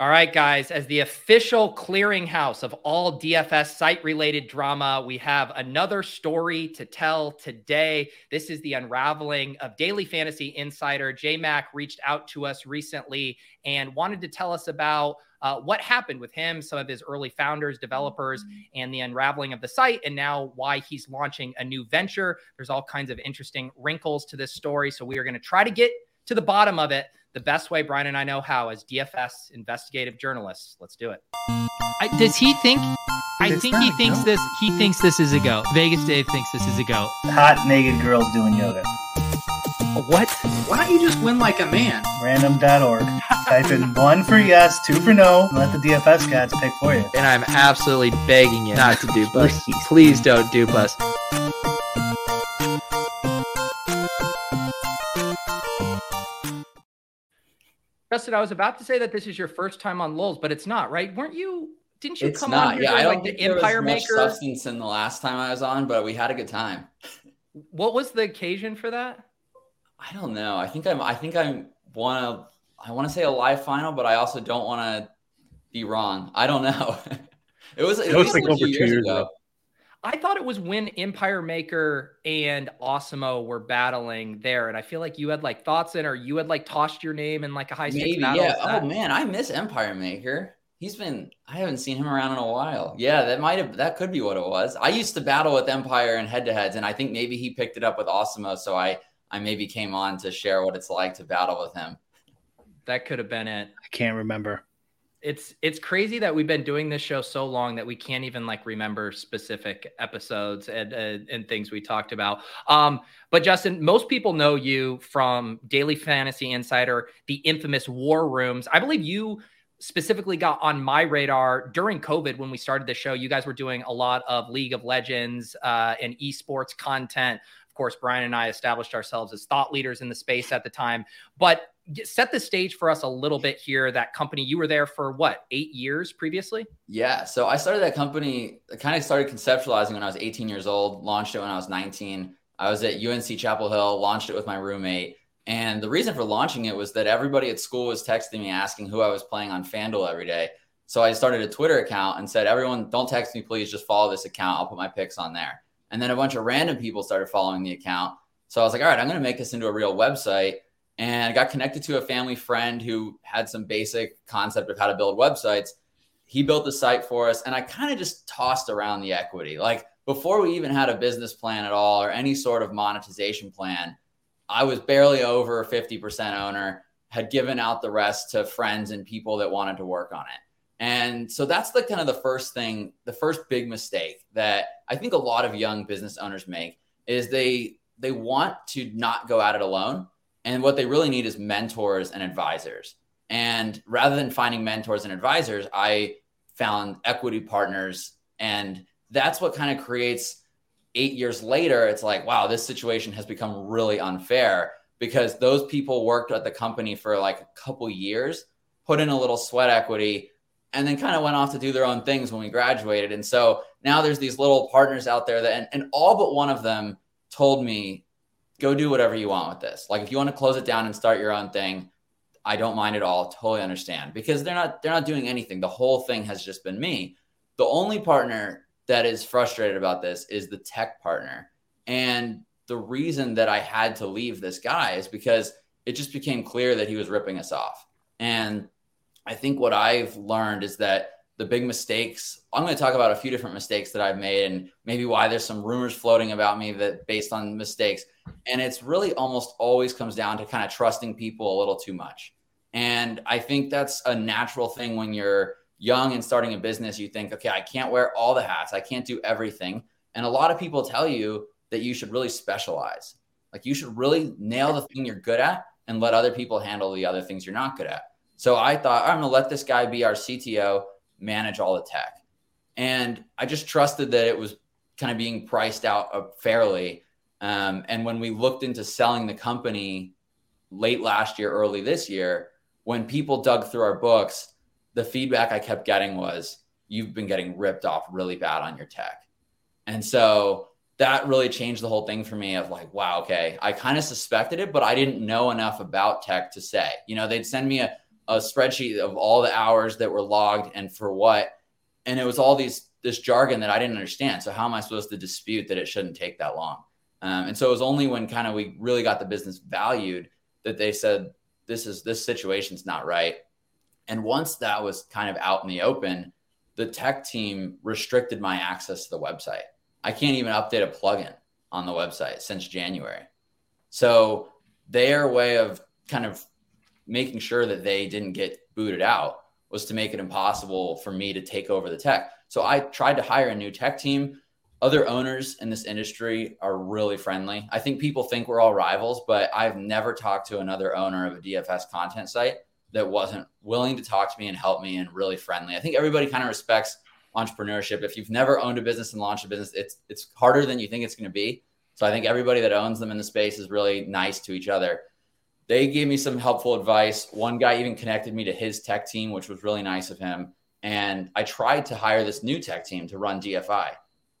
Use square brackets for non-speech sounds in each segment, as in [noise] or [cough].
All right, guys, as the official clearinghouse of all DFS site related drama, we have another story to tell today. This is the unraveling of Daily Fantasy Insider. JMac reached out to us recently and wanted to tell us about uh, what happened with him, some of his early founders, developers, and the unraveling of the site, and now why he's launching a new venture. There's all kinds of interesting wrinkles to this story. So we are going to try to get to the bottom of it the best way Brian and I know how as DFS investigative journalists. Let's do it. I, does he think? I think he thinks go. this. He thinks this is a go. Vegas Dave thinks this is a go. Hot naked girls doing yoga. What? Why don't you just win like a man? Random.org. Type in one for yes, two for no. Let the DFS cats pick for you. And I'm absolutely begging you not to dupe us. [laughs] Please don't dupe us. Justin, I was about to say that this is your first time on Lulz, but it's not, right? Weren't you? Didn't you it's come not. on yeah, I don't like think the there Empire was Maker? much substance in the last time I was on, but we had a good time. What was the occasion for that? I don't know. I think I'm. I think I'm want to. I want to say a live final, but I also don't want to be wrong. I don't know. [laughs] it was. It, it was like over two years, years ago. ago. I thought it was when Empire Maker and Awesemo were battling there, and I feel like you had like thoughts in, or you had like tossed your name in like a high stakes battle. Yeah. Oh man, I miss Empire Maker. He's been. I haven't seen him around in a while. Yeah, that might have. That could be what it was. I used to battle with Empire and head to heads, and I think maybe he picked it up with Awesemo, so I I maybe came on to share what it's like to battle with him. That could have been it. I can't remember it's it's crazy that we've been doing this show so long that we can't even like remember specific episodes and uh, and things we talked about. Um, but Justin, most people know you from Daily Fantasy Insider, the infamous War Rooms. I believe you specifically got on my radar during COVID when we started the show. You guys were doing a lot of League of Legends uh, and esports content. Of course, Brian and I established ourselves as thought leaders in the space at the time, but set the stage for us a little bit here. That company, you were there for what, eight years previously? Yeah. So I started that company, I kind of started conceptualizing when I was 18 years old, launched it when I was 19. I was at UNC Chapel Hill, launched it with my roommate. And the reason for launching it was that everybody at school was texting me asking who I was playing on FanDuel every day. So I started a Twitter account and said, everyone, don't text me, please. Just follow this account. I'll put my picks on there. And then a bunch of random people started following the account. So I was like, all right, I'm going to make this into a real website and I got connected to a family friend who had some basic concept of how to build websites. He built the site for us, and I kind of just tossed around the equity. Like before we even had a business plan at all or any sort of monetization plan, I was barely over 50% owner, had given out the rest to friends and people that wanted to work on it. And so that's the kind of the first thing, the first big mistake that I think a lot of young business owners make is they they want to not go at it alone and what they really need is mentors and advisors. And rather than finding mentors and advisors, I found equity partners. And that's what kind of creates eight years later, it's like, wow, this situation has become really unfair because those people worked at the company for like a couple years, put in a little sweat equity, and then kind of went off to do their own things when we graduated. And so now there's these little partners out there that, and, and all but one of them told me go do whatever you want with this. Like if you want to close it down and start your own thing, I don't mind at all. Totally understand because they're not they're not doing anything. The whole thing has just been me. The only partner that is frustrated about this is the tech partner. And the reason that I had to leave this guy is because it just became clear that he was ripping us off. And I think what I've learned is that the big mistakes. I'm going to talk about a few different mistakes that I've made and maybe why there's some rumors floating about me that based on mistakes. And it's really almost always comes down to kind of trusting people a little too much. And I think that's a natural thing when you're young and starting a business. You think, okay, I can't wear all the hats, I can't do everything. And a lot of people tell you that you should really specialize. Like you should really nail the thing you're good at and let other people handle the other things you're not good at. So I thought, I'm going to let this guy be our CTO, manage all the tech. And I just trusted that it was kind of being priced out uh, fairly. Um, and when we looked into selling the company late last year, early this year, when people dug through our books, the feedback I kept getting was, you've been getting ripped off really bad on your tech. And so that really changed the whole thing for me of like, wow, okay, I kind of suspected it, but I didn't know enough about tech to say. You know, they'd send me a, a spreadsheet of all the hours that were logged and for what. And it was all these this jargon that I didn't understand. So how am I supposed to dispute that it shouldn't take that long? Um, and so it was only when kind of we really got the business valued that they said this is this situation's not right. And once that was kind of out in the open, the tech team restricted my access to the website. I can't even update a plugin on the website since January. So their way of kind of making sure that they didn't get booted out was to make it impossible for me to take over the tech. So I tried to hire a new tech team. Other owners in this industry are really friendly. I think people think we're all rivals, but I've never talked to another owner of a DFS content site that wasn't willing to talk to me and help me and really friendly. I think everybody kind of respects entrepreneurship. If you've never owned a business and launched a business, it's it's harder than you think it's going to be. So I think everybody that owns them in the space is really nice to each other. They gave me some helpful advice. One guy even connected me to his tech team, which was really nice of him. And I tried to hire this new tech team to run DFI.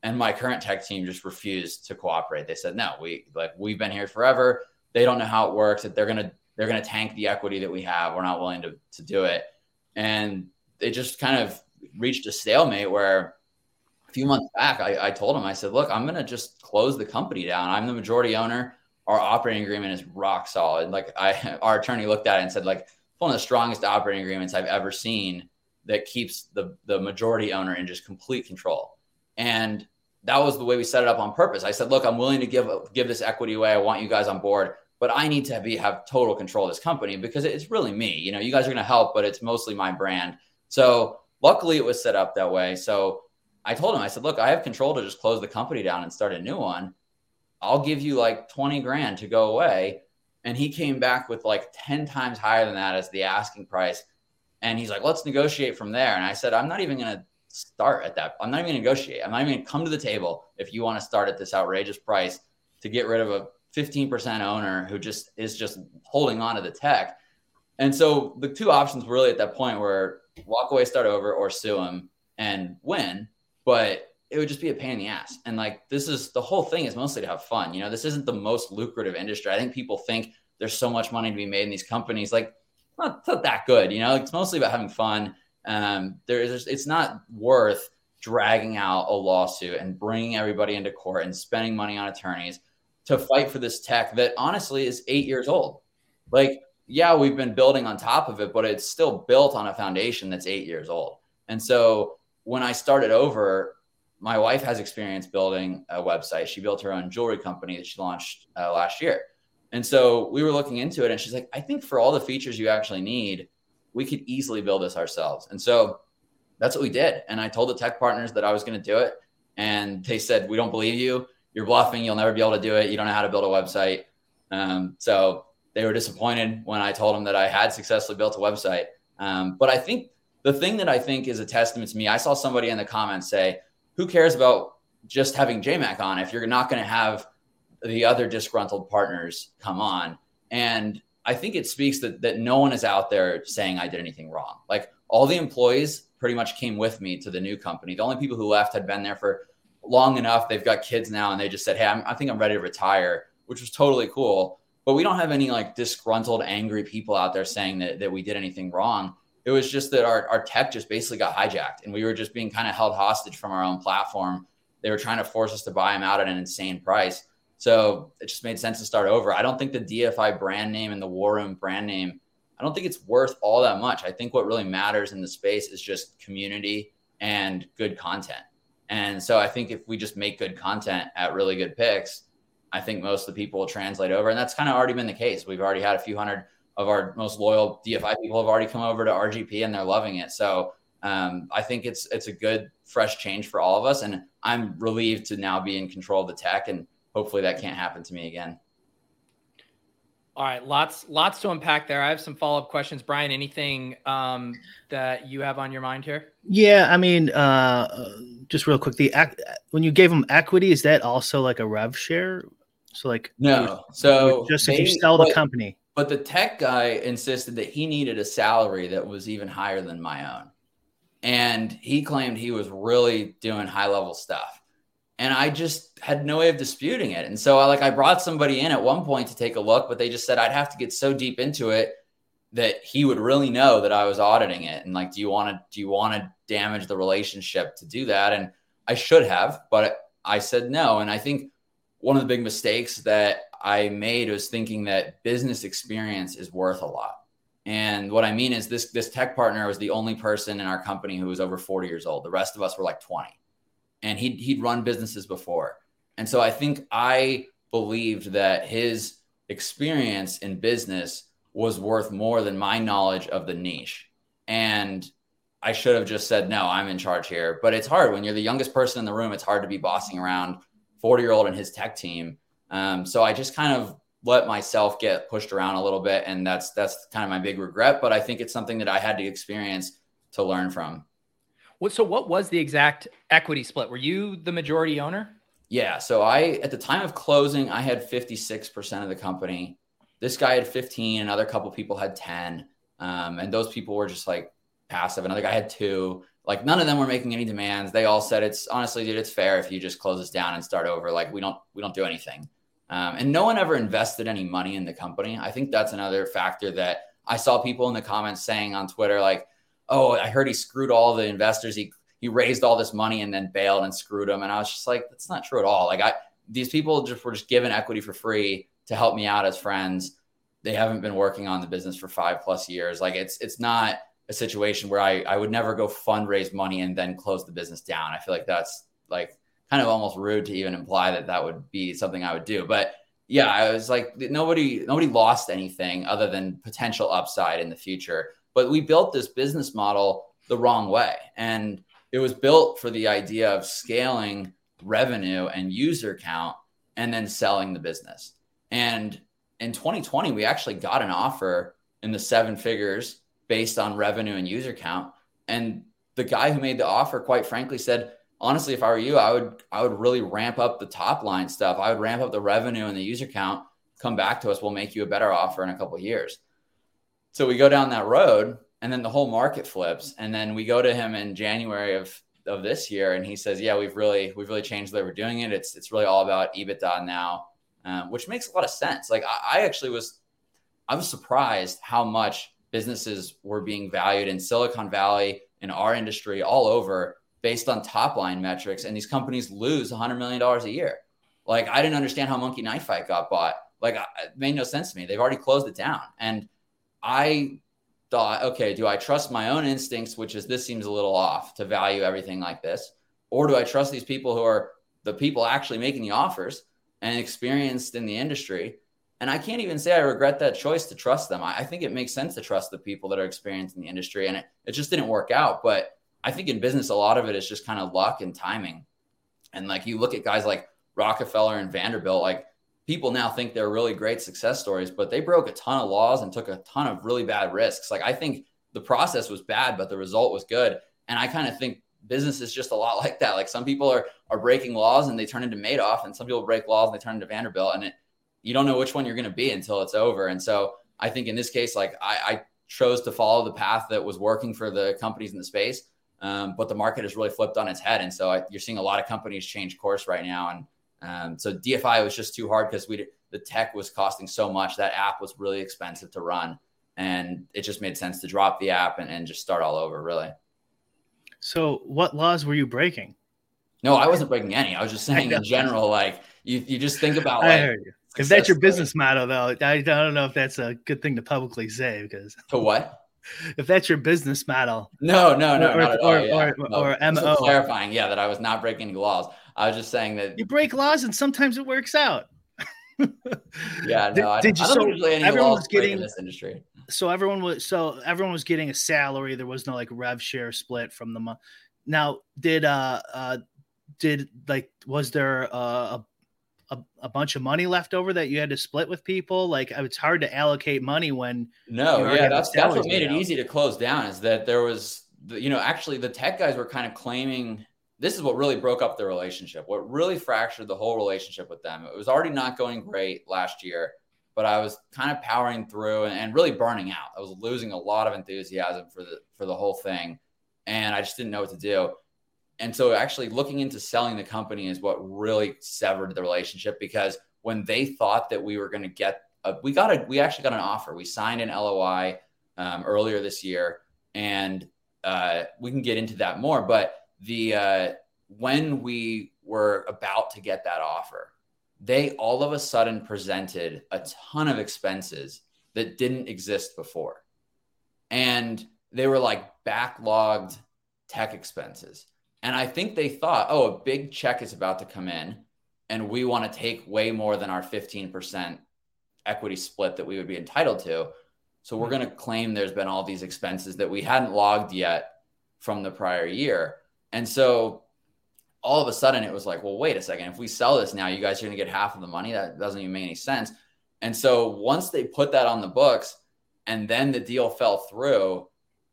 And my current tech team just refused to cooperate. They said, no, we like we've been here forever. They don't know how it works, that they're gonna they're gonna tank the equity that we have. We're not willing to to do it. And they just kind of reached a stalemate where a few months back, I, I told them, I said, look, I'm to just close the company down. I'm the majority owner. Our operating agreement is rock solid. Like I, [laughs] our attorney looked at it and said, like, one of the strongest operating agreements I've ever seen that keeps the, the majority owner in just complete control. And that was the way we set it up on purpose. I said, look, I'm willing to give, give this equity away. I want you guys on board, but I need to be, have total control of this company because it's really me, you know, you guys are going to help, but it's mostly my brand. So Luckily, it was set up that way. So I told him, I said, look, I have control to just close the company down and start a new one. I'll give you like 20 grand to go away. And he came back with like 10 times higher than that as the asking price. And he's like, let's negotiate from there. And I said, I'm not even going to start at that. I'm not even going to negotiate. I'm not even going to come to the table if you want to start at this outrageous price to get rid of a 15% owner who just is just holding on to the tech. And so the two options really at that point were walk away, start over, or sue him and win. But it would just be a pain in the ass. And like this is the whole thing is mostly to have fun. You know, this isn't the most lucrative industry. I think people think there's so much money to be made in these companies. Like, not, not that good. You know, it's mostly about having fun. Um, there's it's not worth dragging out a lawsuit and bringing everybody into court and spending money on attorneys to fight for this tech that honestly is eight years old. Like yeah, we've been building on top of it, but it's still built on a foundation that's eight years old. And so when I started over, my wife has experience building a website. She built her own jewelry company that she launched uh, last year. And so we were looking into it, and she's like, I think for all the features you actually need, we could easily build this ourselves. And so that's what we did. And I told the tech partners that I was going to do it. And they said, We don't believe you. You're bluffing. You'll never be able to do it. You don't know how to build a website. Um, so they were disappointed when I told them that I had successfully built a website. Um, but I think the thing that I think is a testament to me, I saw somebody in the comments say, who cares about just having JMac on if you're not going to have the other disgruntled partners come on? And I think it speaks that, that no one is out there saying I did anything wrong. Like all the employees pretty much came with me to the new company. The only people who left had been there for long enough. They've got kids now and they just said, Hey, I'm, I think I'm ready to retire, which was totally cool but we don't have any like disgruntled, angry people out there saying that, that we did anything wrong. It was just that our, our tech just basically got hijacked and we were just being kind of held hostage from our own platform. They were trying to force us to buy them out at an insane price. So it just made sense to start over. I don't think the DFI brand name and the War Room brand name, I don't think it's worth all that much. I think what really matters in the space is just community and good content. And so I think if we just make good content at really good picks, I think most of the people will translate over. And that's kind of already been the case. We've already had a few hundred of our most loyal DFI people have already come over to RGP and they're loving it. So um, I think it's it's a good fresh change for all of us. And I'm relieved to now be in control of the tech and hopefully that can't happen to me again. All right, lots lots to unpack there. I have some follow up questions, Brian. Anything um, that you have on your mind here? Yeah, I mean, uh, just real quick, the when you gave them equity, is that also like a rev share? So like no, so just they, if you sell the company. But the tech guy insisted that he needed a salary that was even higher than my own, and he claimed he was really doing high level stuff and I just had no way of disputing it. And so I like I brought somebody in at one point to take a look, but they just said I'd have to get so deep into it that he would really know that I was auditing it. And like, do you want to do you want to damage the relationship to do that? And I should have, but I said no. And I think one of the big mistakes that I made was thinking that business experience is worth a lot. And what I mean is this this tech partner was the only person in our company who was over 40 years old. The rest of us were like 20 and he'd he'd run businesses before. And so I think I believed that his experience in business was worth more than my knowledge of the niche. And I should have just said, no, I'm in charge here. But it's hard when you're the youngest person in the room. It's hard to be bossing around 40 year old and his tech team. Um, so I just kind of let myself get pushed around a little bit. And that's, that's kind of my big regret. But I think it's something that I had to experience to learn from. What, so what was the exact equity split? Were you the majority owner? Yeah. So I, at the time of closing, I had 56% of the company. This guy had 15, another couple people had 10. Um, and those people were just like passive. Another guy had two. Like none of them were making any demands. They all said it's honestly, dude, it's fair if you just close us down and start over. Like we don't, we don't do anything. Um, and no one ever invested any money in the company. I think that's another factor that I saw people in the comments saying on Twitter, like, oh, I heard he screwed all the investors. He he raised all this money and then bailed and screwed them. And I was just like, that's not true at all. Like I these people just were just given equity for free to help me out as friends. They haven't been working on the business for five plus years. Like it's it's not a situation where I, I would never go fundraise money and then close the business down. I feel like that's like kind of almost rude to even imply that that would be something I would do. But yeah, I was like nobody nobody lost anything other than potential upside in the future. But we built this business model the wrong way. And it was built for the idea of scaling revenue and user count and then selling the business. And in 2020, we actually got an offer in the seven figures based on revenue and user count. And the guy who made the offer, quite frankly, said, honestly, if I were you, I would I would really ramp up the top line stuff. I would ramp up the revenue and the user count. Come back to us, we'll make you a better offer in a couple years. So we go down that road and then the whole market flips. And then we go to him in January of, of this year and he says, yeah, we've really, we've really changed the way we're doing it. It's, it's really all about EBITDA now, um, which makes a lot of sense. Like I, I actually was, I was surprised how much businesses were being valued in Silicon Valley, in our industry, all over based on top line metrics. And these companies lose $100 million a year. Like I didn't understand how Monkey Knife Fight got bought. Like it made no sense to me. They've already closed it down. And I thought, okay, do I trust my own instincts, which is this seems a little off to value everything like this? Or do I trust these people who are the people actually making the offers and experienced in the industry? And I can't even say I regret that choice to trust them. I, I think it makes sense to trust the people that are experienced in the industry. And it, it just didn't work out. But I think in business, a lot of it is just kind of luck and timing. And like you look at guys like Rockefeller and Vanderbilt, like people now think they're really great success stories, but they broke a ton of laws and took a ton of really bad risks. Like I think the process was bad, but the result was good. And I kind of think business is just a lot [laughs] like that. Like some people are are breaking laws and they turn into Madoff, and some people break laws and they turn into Vanderbilt, and it, you don't know which one you're going to be until it's over. And so I think in this case, like I, I chose to follow the path that was working for the companies in the space. Um, but the market has really flipped on its head, and so I, you're seeing a lot of companies change course right now. And um, so DFI was just too hard because we the tech was costing so much. That app was really expensive to run, and it just made sense to drop the app and, and just start all over. Really. So, what laws were you breaking? No, I wasn't breaking any. I was just saying [laughs] in general, like you, you just think about like. I heard you. If that's your business model, though, I, I don't know if that's a good thing to publicly say because. To what? If that's your business model. No, no, no, or, or, or, yeah. or, no. or MO. Clarifying, yeah, that I was not breaking any laws. I was just saying that you break laws and sometimes it works out. [laughs] yeah, no, I, did you, I don't so everyone was getting in this industry. So everyone was so everyone was getting a salary. There was no like rev share split from the month. Now, did uh uh did like was there uh, a a, a bunch of money left over that you had to split with people? Like it's hard to allocate money when no, yeah, that's that's what made it out. easy to close down is that there was, the, you know, actually the tech guys were kind of claiming this is what really broke up the relationship. What really fractured the whole relationship with them. It was already not going great last year, but I was kind of powering through and, and really burning out. I was losing a lot of enthusiasm for the for the whole thing, and I just didn't know what to do. And so, actually, looking into selling the company is what really severed the relationship because when they thought that we were going to get, a, we got a, we actually got an offer. We signed an LOI um, earlier this year, and uh, we can get into that more. But the uh, when we were about to get that offer, they all of a sudden presented a ton of expenses that didn't exist before, and they were like backlogged tech expenses. And I think they thought, oh, a big check is about to come in, and we want to take way more than our 15% equity split that we would be entitled to. So we're hmm. going to claim there's been all these expenses that we hadn't logged yet from the prior year. And so all of a sudden it was like, well, wait a second. If we sell this now, you guys are going to get half of the money. That doesn't even make any sense. And so once they put that on the books and then the deal fell through,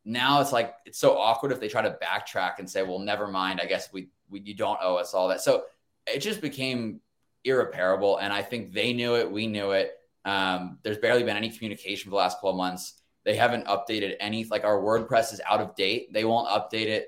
now it's like it's so awkward if they try to backtrack and say, well, never mind. I guess we, we you don't owe us all that. So it just became irreparable. And I think they knew it. We knew it. Um, there's barely been any communication for the last 12 months. They haven't updated any, like our WordPress is out of date. They won't update it.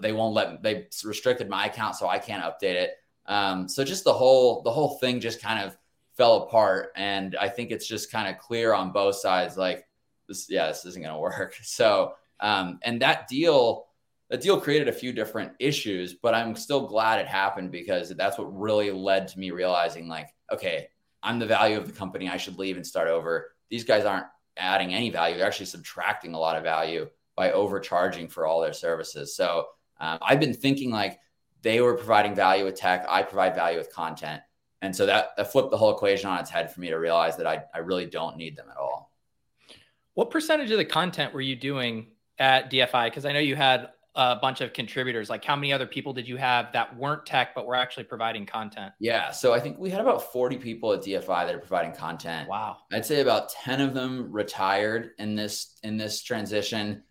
They won't let, they restricted my account, so I can't update it. Um, so just the whole, the whole thing just kind of fell apart. And I think it's just kind of clear on both sides, like this, yeah, this isn't going to work. [laughs] So, um, and that deal, that deal created a few different issues, but I'm still glad it happened because that's what really led to me realizing like, okay, I'm the value of the company. I should leave and start over. These guys aren't adding any value. They're actually subtracting a lot of value by overcharging for all their services. So um, I've been thinking like they were providing value with tech. I provide value with content. And so that, that flipped the whole equation on its head for me to realize that I, I really don't need them at all. What percentage of the content were you doing at DFI? Because I know you had a bunch of contributors. Like, how many other people did you have that weren't tech but were actually providing content? Yeah, so I think we had about 40 people at DFI that are providing content. Wow. I'd say about 10 of them retired in this in this transition.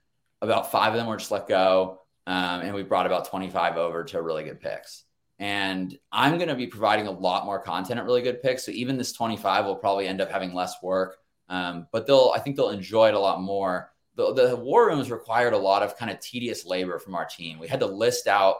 About five of them were just let go, um, and we brought about 25 over to really good picks. And I'm going to be providing a lot more content at really good picks. So even this 25 will probably end up having less work, um, but they'll I think they'll enjoy it a lot more the, the war rooms required a lot of kind of tedious labor from our team. We had to list out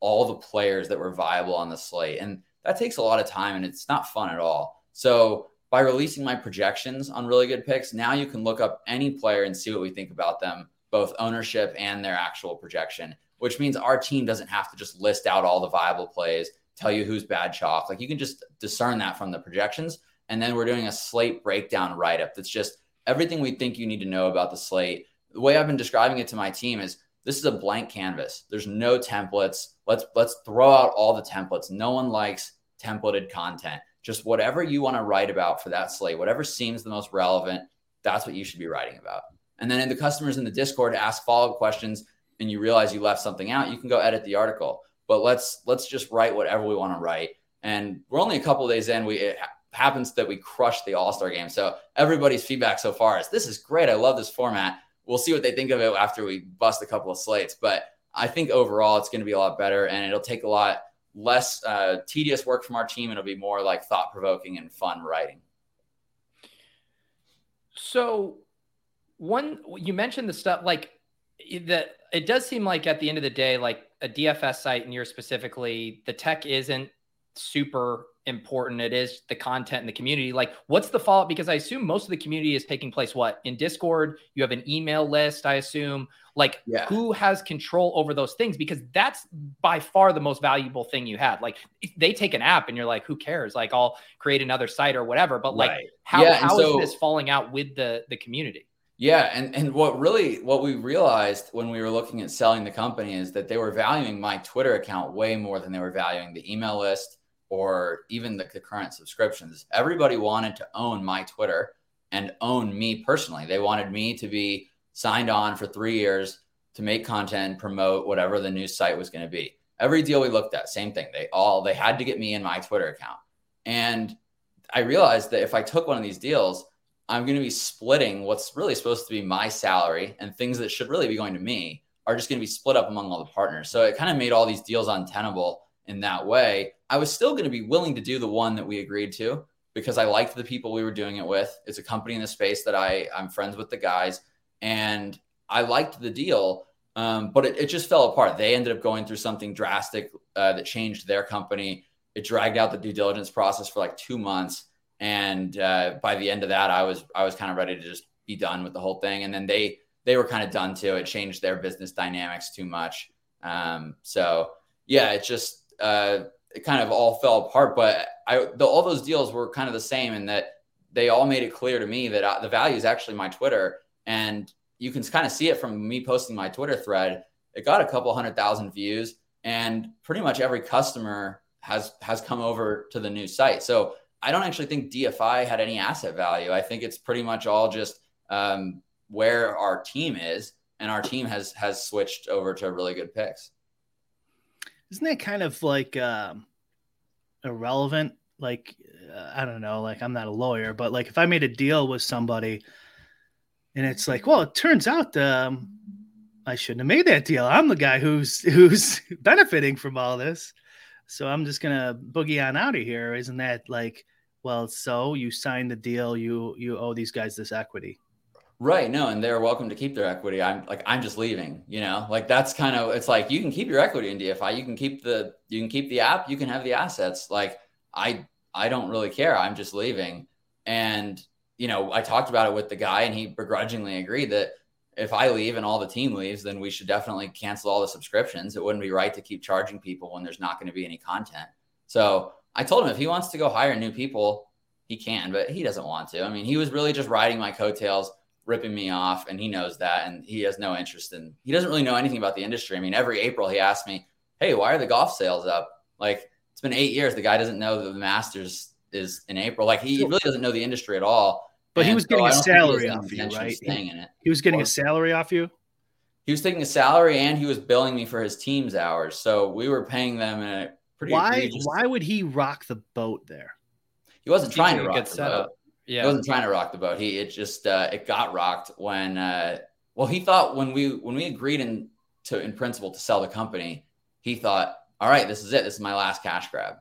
all the players that were viable on the slate. And that takes a lot of time and it's not fun at all. So by releasing my projections on really good picks, now you can look up any player and see what we think about them, both ownership and their actual projection, which means our team doesn't have to just list out all the viable plays, tell you who's bad chalk. Like you can just discern that from the projections. And then we're doing a slate breakdown write up that's just everything we think you need to know about the slate. The way I've been describing it to my team is this is a blank canvas. There's no templates. Let's let's throw out all the templates. No one likes templated content. Just whatever you want to write about for that slate, whatever seems the most relevant, that's what you should be writing about. And then the customers in the Discord ask follow-up questions and you realize you left something out, you can go edit the article. But let's let's just write whatever we want to write. And we're only a couple days in. We happens that we crushed the All Star game. So everybody's feedback so far is this is great. I love this format. We'll see what they think of it after we bust a couple of slates. But I think overall it's going to be a lot better, and it'll take a lot less uh, tedious work from our team. It'll be more like thought provoking and fun writing. So, one you mentioned the stuff like that. It does seem like at the end of the day, like a DFS site, and you're specifically the tech isn't super important it is the content and the community. Like what's the follow-up because i assume most of the community is taking place what in discord? You have an email list i assume. Like Yeah. who has control over those things? Because that's by far the most valuable thing you had like they take an app and you're like who cares? Like i'll create another site or whatever. But like Right. how, Yeah, how is so- this falling out with the the community? Yeah, and and what really what we realized when we were looking at selling the company is that they were valuing my Twitter account way more than they were valuing the email list or even the, the current subscriptions. Everybody wanted to own my Twitter and own me personally. They wanted me to be signed on for three years to make content, promote whatever the new site was going to be. Every deal we looked at, same thing. They all they had to get me in my Twitter account. And I realized that if I took one of these deals, I'm going to be splitting what's really supposed to be my salary and things that should really be going to me are just going to be split up among all the partners. So it kind of made all these deals untenable in that way. I was still going to be willing to do the one that we agreed to because I liked the people we were doing it with. It's a company in the space that I I'm friends with the guys and I liked the deal. Um, but it, it, just fell apart. They ended up going through something drastic uh, that changed their company. It dragged out the due diligence process for like two months and uh, by the end of that, I was I was kind of ready to just be done with the whole thing. And then they they were kind of done too. It changed their business dynamics too much. Um, so yeah, it just uh, it kind of all fell apart. But I the, all those deals were kind of the same in that they all made it clear to me that I, uh, the value is actually my Twitter, and you can kind of see it from me posting my Twitter thread. It got a couple hundred thousand views, and pretty much every customer has has come over to the new site. So I don't actually think DFI had any asset value. I think it's pretty much all just um, where our team is, and our team has has switched over to really good picks. Isn't that kind of like um, irrelevant? Like uh, I don't know. Like I'm not a lawyer, but like if I made a deal with somebody, and it's like, well, it turns out um, I shouldn't have made that deal. I'm the guy who's [laughs] who's benefiting from all this. So I'm just gonna boogie on out of here. Isn't that like, well, so you signed the deal, you you owe these guys this equity. Right. No, and they're welcome to keep their equity. I'm like, I'm just leaving, you know, like that's kind of, it's like, you can keep your equity in DFI. You can keep the, you can keep the app, you can have the assets. Like I, I don't really care. I'm just leaving. And, you know, I talked about it with the guy and he begrudgingly agreed that if I leave and all the team leaves, then we should definitely cancel all the subscriptions. It wouldn't be right to keep charging people when there's not going to be any content. So I told him if he wants to go hire new people, he can, but he doesn't want to. I mean, he was really just riding my coattails, ripping me off, and he knows that. And he has no interest in, he doesn't really know anything about the industry. I mean, every April he asks me, Hey, why are the golf sales up? Like, it's been eight years. The guy doesn't know that the Masters is in April. Like, he really doesn't know the industry at all. But and he was getting so a salary off you, right? He, he, was getting or, a salary off you. He was taking a salary and he was billing me for his team's hours. So we were paying them in a pretty. Why? Why would he rock the boat there? He wasn't trying to rock the boat. Yeah, he wasn't trying to rock the boat. He it just uh, it got rocked when. Uh, well, he thought when we when we agreed in to in principle to sell the company, he thought, all right, this is it. This is my last cash grab.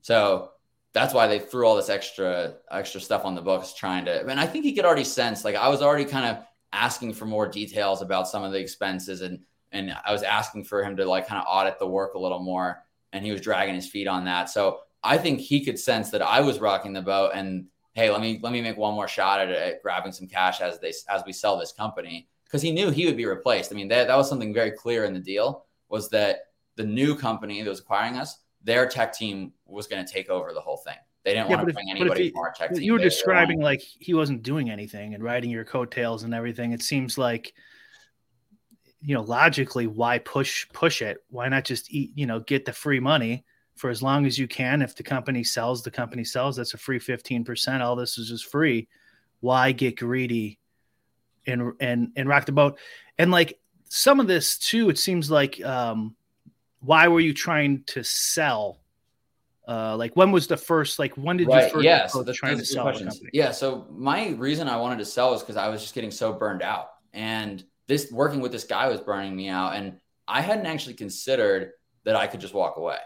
So that's why they threw all this extra extra stuff on the books trying to and i think he could already sense like i was already kind of asking for more details about some of the expenses and and i was asking for him to like kind of audit the work a little more and he was dragging his feet on that so i think he could sense that i was rocking the boat and hey let me let me make one more shot at, at grabbing some cash as they as we sell this company because he knew he would be replaced i mean that, that was something very clear in the deal was that the new company that was acquiring us their tech team was going to take over the whole thing. They didn't yeah, want to bring if, anybody he, from our tech team. You were describing like he wasn't doing anything and riding your coattails and everything. It seems like you know logically why push push it why not just eat you know get the free money for as long as you can if the company sells the company sells that's a free 15% all this is just free why get greedy and and and rock the boat and like some of this too it seems like um why were you trying to sell? Uh, like when was the first? Like when did right. you first yeah, so trying to sell the company? Yeah, so my reason I wanted to sell is because I was just getting so burned out, and this working with this guy was burning me out, and I hadn't actually considered that I could just walk away.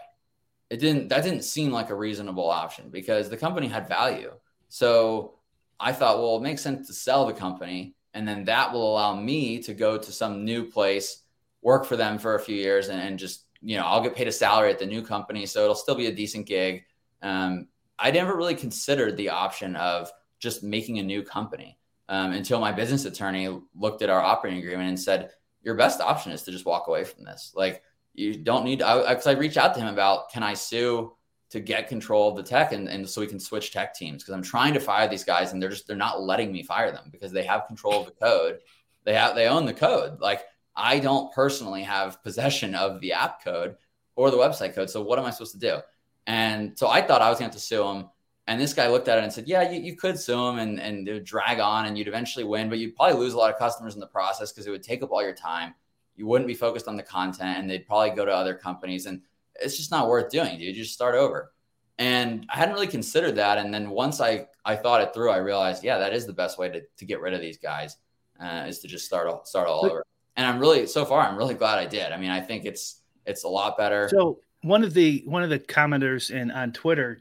It didn't. That didn't seem like a reasonable option because the company had value. So I thought, well, it makes sense to sell the company, and then that will allow me to go to some new place, work for them for a few years, and, and just you know, I'll get paid a salary at the new company, so it'll still be a decent gig. Um, I never really considered the option of just making a new company um, until my business attorney looked at our operating agreement and said, "Your best option is to just walk away from this. Like, you don't need." Because I, I, I reached out to him about, "Can I sue to get control of the tech and, and so we can switch tech teams?" Because I'm trying to fire these guys and they're just they're not letting me fire them because they have control of the code. They have they own the code. Like I don't personally have possession of the app code or the website code. So what am I supposed to do? And so I thought I was going to to sue him. And this guy looked at it and said, Yeah, you, you could sue him and, and it would drag on and you'd eventually win, but you'd probably lose a lot of customers in the process because it would take up all your time. You wouldn't be focused on the content and they'd probably go to other companies. And it's just not worth doing, dude. You just start over. And I hadn't really considered that. And then once I, I thought it through, I realized, yeah, that is the best way to, to get rid of these guys uh, is to just start all, start all over. And I'm really, so far, I'm really glad I did. I mean, I think it's, it's a lot better. So one of the, one of the commenters in on Twitter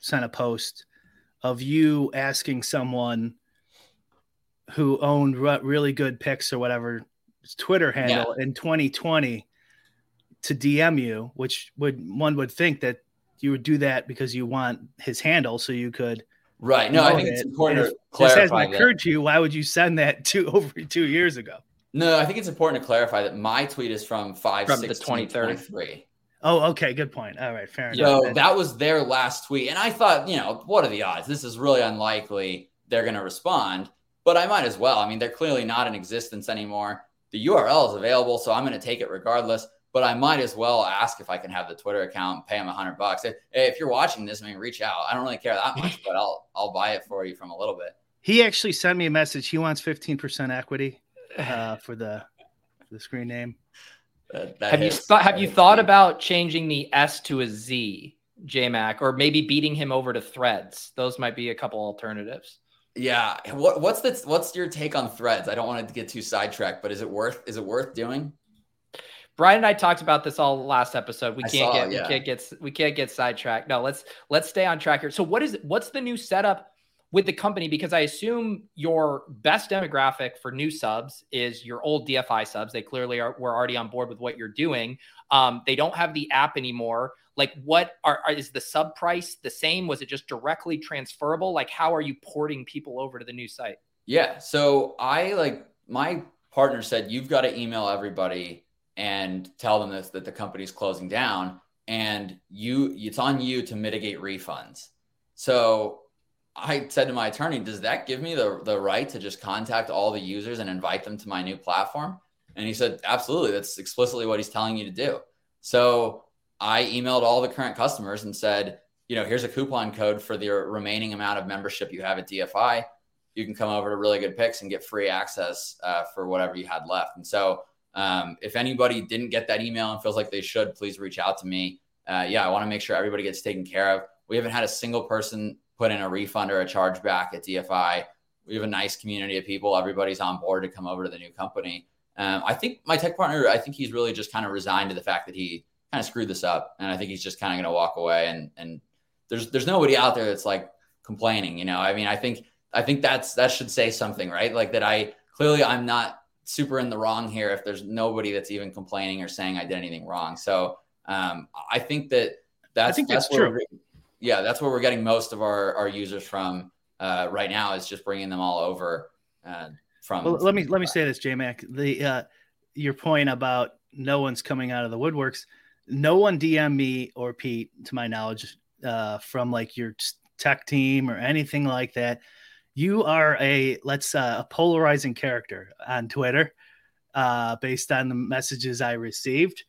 sent a post of you asking someone who owned re- really good picks or whatever Twitter handle yeah. in 2020 to DM you, which would one would think that you would do that because you want his handle so you could right. No, I think it. it's important and to clarify. This hasn't occurred to you. Why would you send that [laughs] to over two years ago? No, I think it's important to clarify that my tweet is from five from the 23. Oh, okay, good point. All right, fair enough. So that was their last tweet, and I thought, you know, what are the odds? This is really unlikely they're going to respond, but I might as well. I mean, they're clearly not in existence anymore. The URL is available, so I'm going to take it regardless but I might as well ask if I can have the Twitter account, pay him a hundred bucks. If, if you're watching this, I mean, reach out. I don't really care that much, but I'll I'll buy it for you from a little bit. He actually sent me a message. He wants 15% equity uh, for the for the screen name. That, that have you thought have you thought about changing the S to a Z, JMac, or maybe beating him over to threads? Those might be a couple alternatives. Yeah. What, what's the what's your take on threads? I don't want to get too sidetracked, but is it worth is it worth doing? Brian and I talked about this all last episode. We can't saw, get yeah. we can't get we can't get sidetracked. No, let's let's stay on track here. So what is what's the new setup with the company? Because I assume your best demographic for new subs is your old DFI subs. They clearly are were already on board with what you're doing. Um, they don't have the app anymore. Like, what are, are is the sub price the same? Was it just directly transferable? Like, how are you porting people over to the new site? Yeah. So I like my partner said you've got to email everybody and tell them this, that the company's closing down and you it's on you to mitigate refunds so i said to my attorney does that give me the, the right to just contact all the users and invite them to my new platform and he said absolutely that's explicitly what he's telling you to do so i emailed all the current customers and said you know here's a coupon code for the remaining amount of membership you have at dfi you can come over to really good picks and get free access uh, for whatever you had left and so um, if anybody didn't get that email and feels like they should, please reach out to me. Uh, yeah, I want to make sure everybody gets taken care of. We haven't had a single person put in a refund or a chargeback at DFI. We have a nice community of people. Everybody's on board to come over to the new company. Um, I think my tech partner, I think he's really just kind of resigned to the fact that he kind of screwed this up, and I think he's just kind of going to walk away. And and there's there's nobody out there that's like complaining. You know, I mean, I think I think that's that should say something, right? Like that. I clearly I'm not super in the wrong here if there's nobody that's even complaining or saying I did anything wrong. So um, I think that that's, I think that's, that's true. Yeah, that's where we're getting most of our, our users from uh, right now is just bringing them all over uh, from. Well, let me let me say this, J Mac. The uh, your point about no one's coming out of the woodworks. No one DM me or Pete, to my knowledge, uh, from like your tech team or anything like that you are a let's uh, a polarizing character on Twitter, uh, based on the messages I received.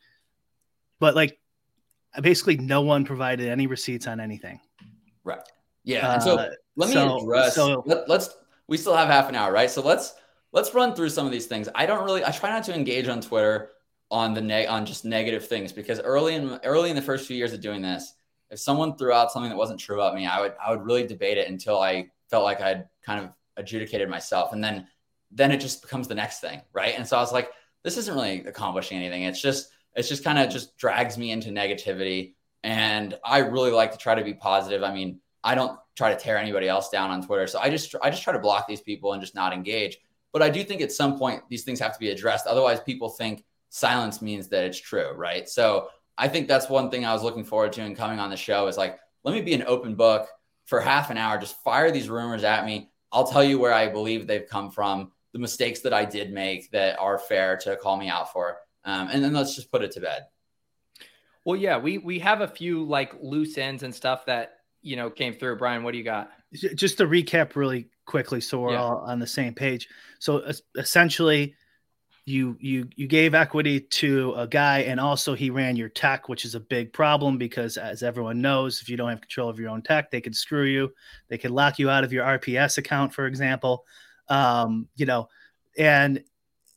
But like, basically, no one provided any receipts on anything. Right. Yeah. And so uh, let me so, address. So, let, let's. We still have half an hour, right? So let's let's run through some of these things. I don't really. I try not to engage on Twitter on the neg on just negative things because early in early in the first few years of doing this, if someone threw out something that wasn't true about me, I would I would really debate it until I felt like I'd kind of adjudicated myself. And then then it just becomes the next thing. Right. And so I was like, this isn't really accomplishing anything. It's just, it's just kind of just drags me into negativity. And I really like to try to be positive. I mean, I don't try to tear anybody else down on Twitter. So I just I just try to block these people and just not engage. But I do think at some point these things have to be addressed. Otherwise, people think silence means that it's true, right? So I think that's one thing I was looking forward to in coming on the show is like, let me be an open book for half an hour, just fire these rumors at me. I'll tell you where I believe they've come from, the mistakes that I did make that are fair to call me out for. Um, and then let's just put it to bed. Well, yeah, we we have a few like loose ends and stuff that you know came through. Brian, what do you got? Just to recap really quickly, so we're yeah. all on the same page. So essentially, you you you gave equity to a guy and also he ran your tech which is a big problem because as everyone knows if you don't have control of your own tech they could screw you they could lock you out of your rps account for example um, you know and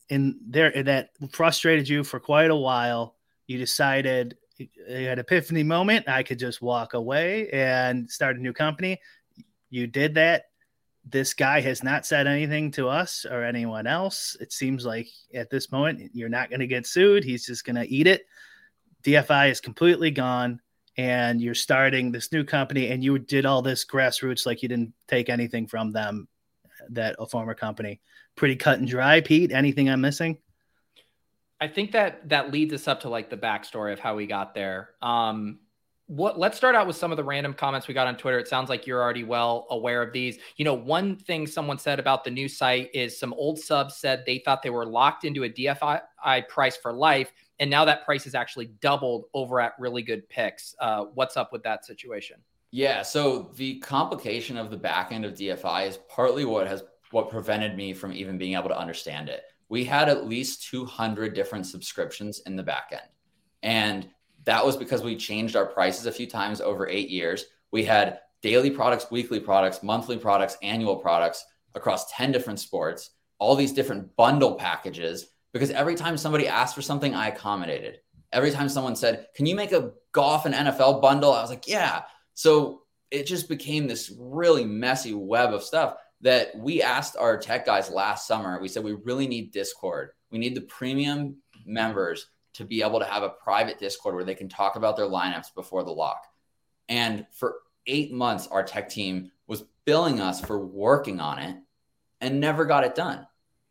in there and that frustrated you for quite a while you decided I had epiphany moment. I could just walk away and start a new company. You did that. This guy has not said anything to us or anyone else. It seems like at this moment you're not going to get sued. He's just going to eat it. DFI is completely gone, and you're starting this new company, and you did all this grassroots like you didn't take anything from them, that a former company. Pretty cut and dry, Pete. Anything I'm missing? I think that that leads us up to like the backstory of how we got there. Um, what let's start out with some of the random comments we got on Twitter. It sounds like you're already well aware of these. You know, one thing someone said about the new site is some old subs said they thought they were locked into a DFI price for life, and now that price is actually doubled over at really good picks. Uh, what's up with that situation? Yeah, so the complication of the back end of DFI is partly what has what prevented me from even being able to understand it we had at least 200 different subscriptions in the back end. And that was because we changed our prices a few times over eight years. We had daily products, weekly products, monthly products, annual products across 10 different sports, all these different bundle packages. Because every time somebody asked for something, I accommodated. Every time someone said, Can you make a golf and NFL bundle? I was like, Yeah. So it just became this really messy web of stuff that we asked our tech guys last summer. We said we really need Discord. We need the premium members to be able to have a private Discord where they can talk about their lineups before the lock. And for eight months, our tech team was billing us for working on it and never got it done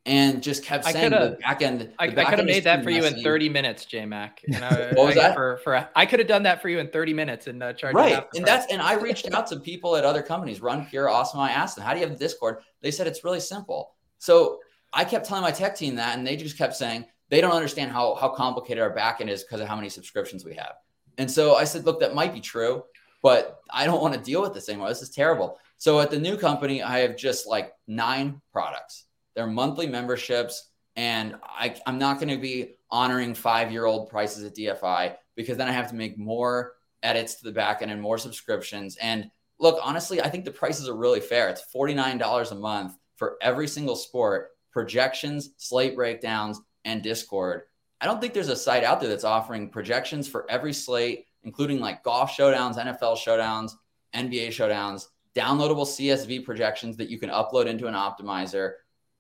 and just kept saying the back end. The I, I could have made that for you in 30 minutes, J Mac. [laughs] what was I, that? For, for I could have done that for you in 30 minutes and uh, charged right. And that's and I [laughs] reached out to people at other companies, Run Pure, Awesemo. I asked them, "How do you have Discord?" They said it's really simple. So I kept telling my tech team that, and they just kept saying they don't understand how how complicated our backend is because of how many subscriptions we have. And so I said, "Look, that might be true." But I don't want to deal with this anymore. This is terrible. So at the new company, I have just like nine products. They're monthly memberships and I, I'm not going to be honoring five year old prices at DFI because then I have to make more edits to the backend and more subscriptions. And look, honestly, I think the prices are really fair. It's $49 a month for every single sport, projections, slate breakdowns, and Discord. I don't think there's a site out there that's offering projections for every slate, including like golf showdowns, NFL showdowns, NBA showdowns, downloadable CSV projections that you can upload into an optimizer,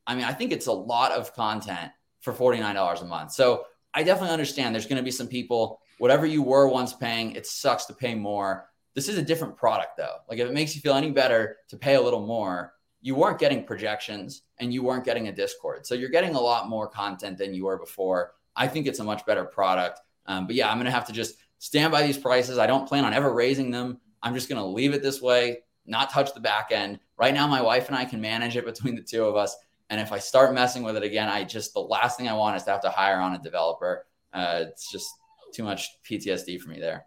I mean, I think it's a lot of content for $49 a month. So I definitely understand there's going to be some people, whatever you were once paying, it sucks to pay more. This is a different product though. Like if it makes you feel any better to pay a little more, you weren't getting projections and you weren't getting a Discord. So you're getting a lot more content than you were before. I think it's a much better product. Um, but yeah, I'm going to have to just stand by these prices. I don't plan on ever raising them. I'm just going to leave it this way, not touch the back end. Right now, my wife and I can manage it [laughs] between the two of us. And if I start messing with it again, I just the last thing I want is to have to hire on a developer. Uh, it's just too much PTSD for me there.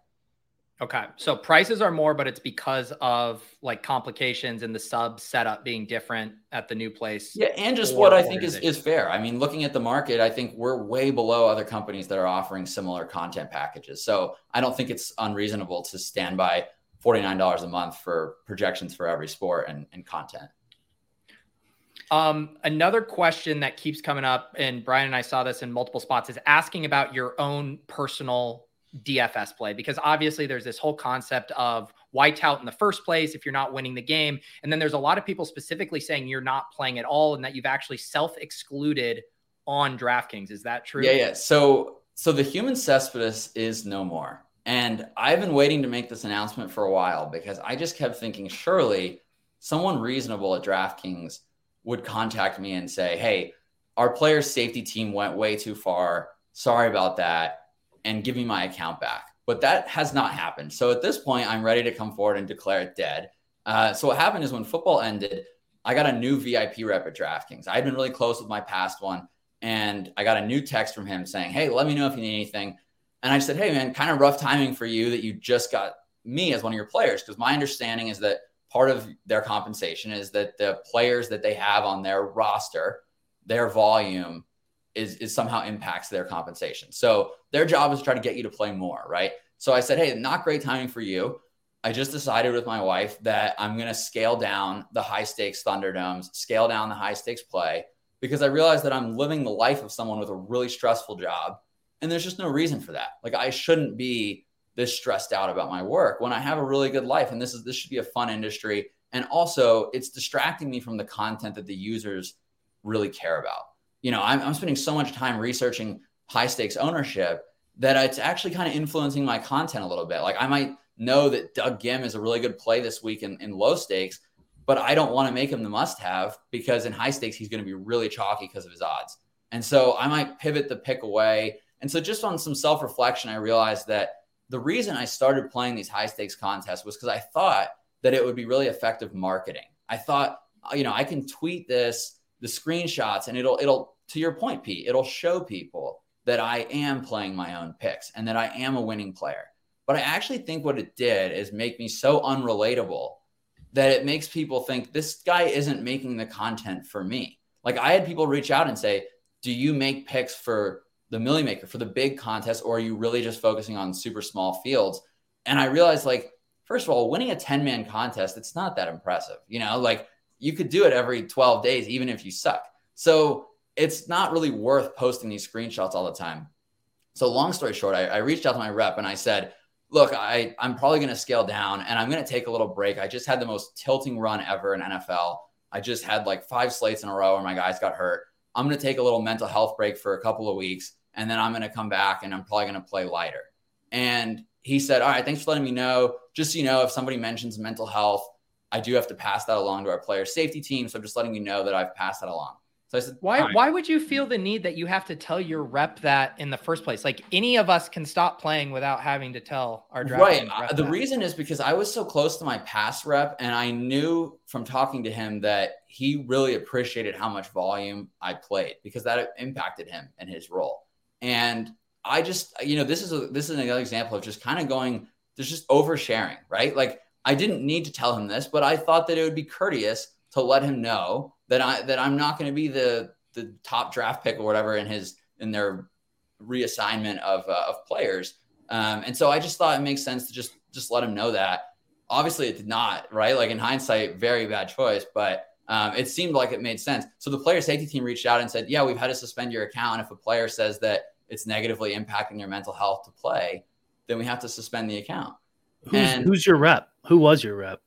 Okay. So prices are more, but it's because of like complications and the sub setup being different at the new place. Yeah. And just what I think is, is fair. I mean, looking at the market, I think we're way below other companies that are offering similar content packages. So I don't think it's unreasonable to stand by $49 a month for projections for every sport and, and content. Um, another question that keeps coming up, and Brian and I saw this in multiple spots, is asking about your own personal DFS play because obviously there's this whole concept of why tout in the first place if you're not winning the game. And then there's a lot of people specifically saying you're not playing at all and that you've actually self excluded on DraftKings. Is that true? Yeah, yeah. So, so the human Centipede is no more. And I've been waiting to make this announcement for a while because I just kept thinking, surely someone reasonable at DraftKings would contact me and say, Hey, our player safety team went way too far. Sorry about that. And give me my account back. But that has not happened. So at this point, I'm ready to come forward and declare it dead. Uh, so what happened is when football ended, I got a new VIP rep at DraftKings. I had been really close with my past one. And I got a new text from him saying, Hey, let me know if you need anything. And I said, Hey, man, kind of rough timing for you that you just got me as one of your players. Because my understanding is that part of their compensation is that the players that they have on their roster, their volume is, is somehow impacts their compensation. So their job is to try to get you to play more, right? So I said, hey, not great timing for you. I just decided with my wife that I'm going to scale down the high stakes Thunderdomes, scale down the high stakes play because I realized that I'm living the life of someone with a really stressful job. And there's just no reason for that. Like I shouldn't be this stressed out about my work when I have a really good life and this is this should be a fun industry and also it's distracting me from the content that the users really care about. You know, I'm, I'm spending so much time researching high stakes ownership that it's actually kind of influencing my content a little bit. Like I might know that Doug Ghim is a really good play this week in, in low stakes, but I don't want to make him the must have because in high stakes, he's going to be really chalky because of his odds. And so I might pivot the pick away. And so just on some self reflection, I realized that the reason I started playing these high stakes contests was because I thought that it would be really effective marketing. I thought, you know, I can tweet this, the screenshots, and it'll, it'll, to your point, Pete, it'll show people that I am playing my own picks and that I am a winning player. But I actually think what it did is make me so unrelatable that it makes people think this guy isn't making the content for me. Like I had people reach out and say, Do you make picks for the Milly Maker, for the big contest, or are you really just focusing on super small fields? And I realized, like, first of all, winning a 10 man contest, it's not that impressive. You know, like you could do it every 12 days, even if you suck. So it's not really worth posting these screenshots all the time. So, long story short, I, I reached out to my rep and I said, look, I, I'm probably going to scale down and I'm going to take a little break. I just had the most tilting run ever in NFL. I just had like five slates in a row where my guys got hurt. I'm going to take a little mental health break for a couple of weeks and then I'm going to come back and I'm probably going to play lighter. And he said, All right, thanks for letting me know. Just so you know, if somebody mentions mental health, I do have to pass that along to our player safety team. So I'm just letting you know that I've passed that along. So I said, why right. why would you feel the need that you have to tell your rep that in the first place? Like any of us can stop playing without having to tell our draft. Right. Uh, the that. reason is because I was so close to my pass rep and I knew from talking to him that he really appreciated how much volume I played because that impacted him and his role. And I just, you know, this is a this is another example of just kind of going, there's just oversharing, right? Like I didn't need to tell him this, but I thought that it would be courteous to let him know that I that I'm not going to be the the top draft pick or whatever in his in their reassignment of uh, of players. Um, and so I just thought it makes sense to just just let him know that. Obviously, it did not, right? Like in hindsight, very bad choice, but um, it seemed like it made sense. So the player safety team reached out and said, "Yeah, we've had to suspend your account if a player says that it's negatively impacting their mental health to play, then we have to suspend the account." Who's, and who's your rep? Who was your rep?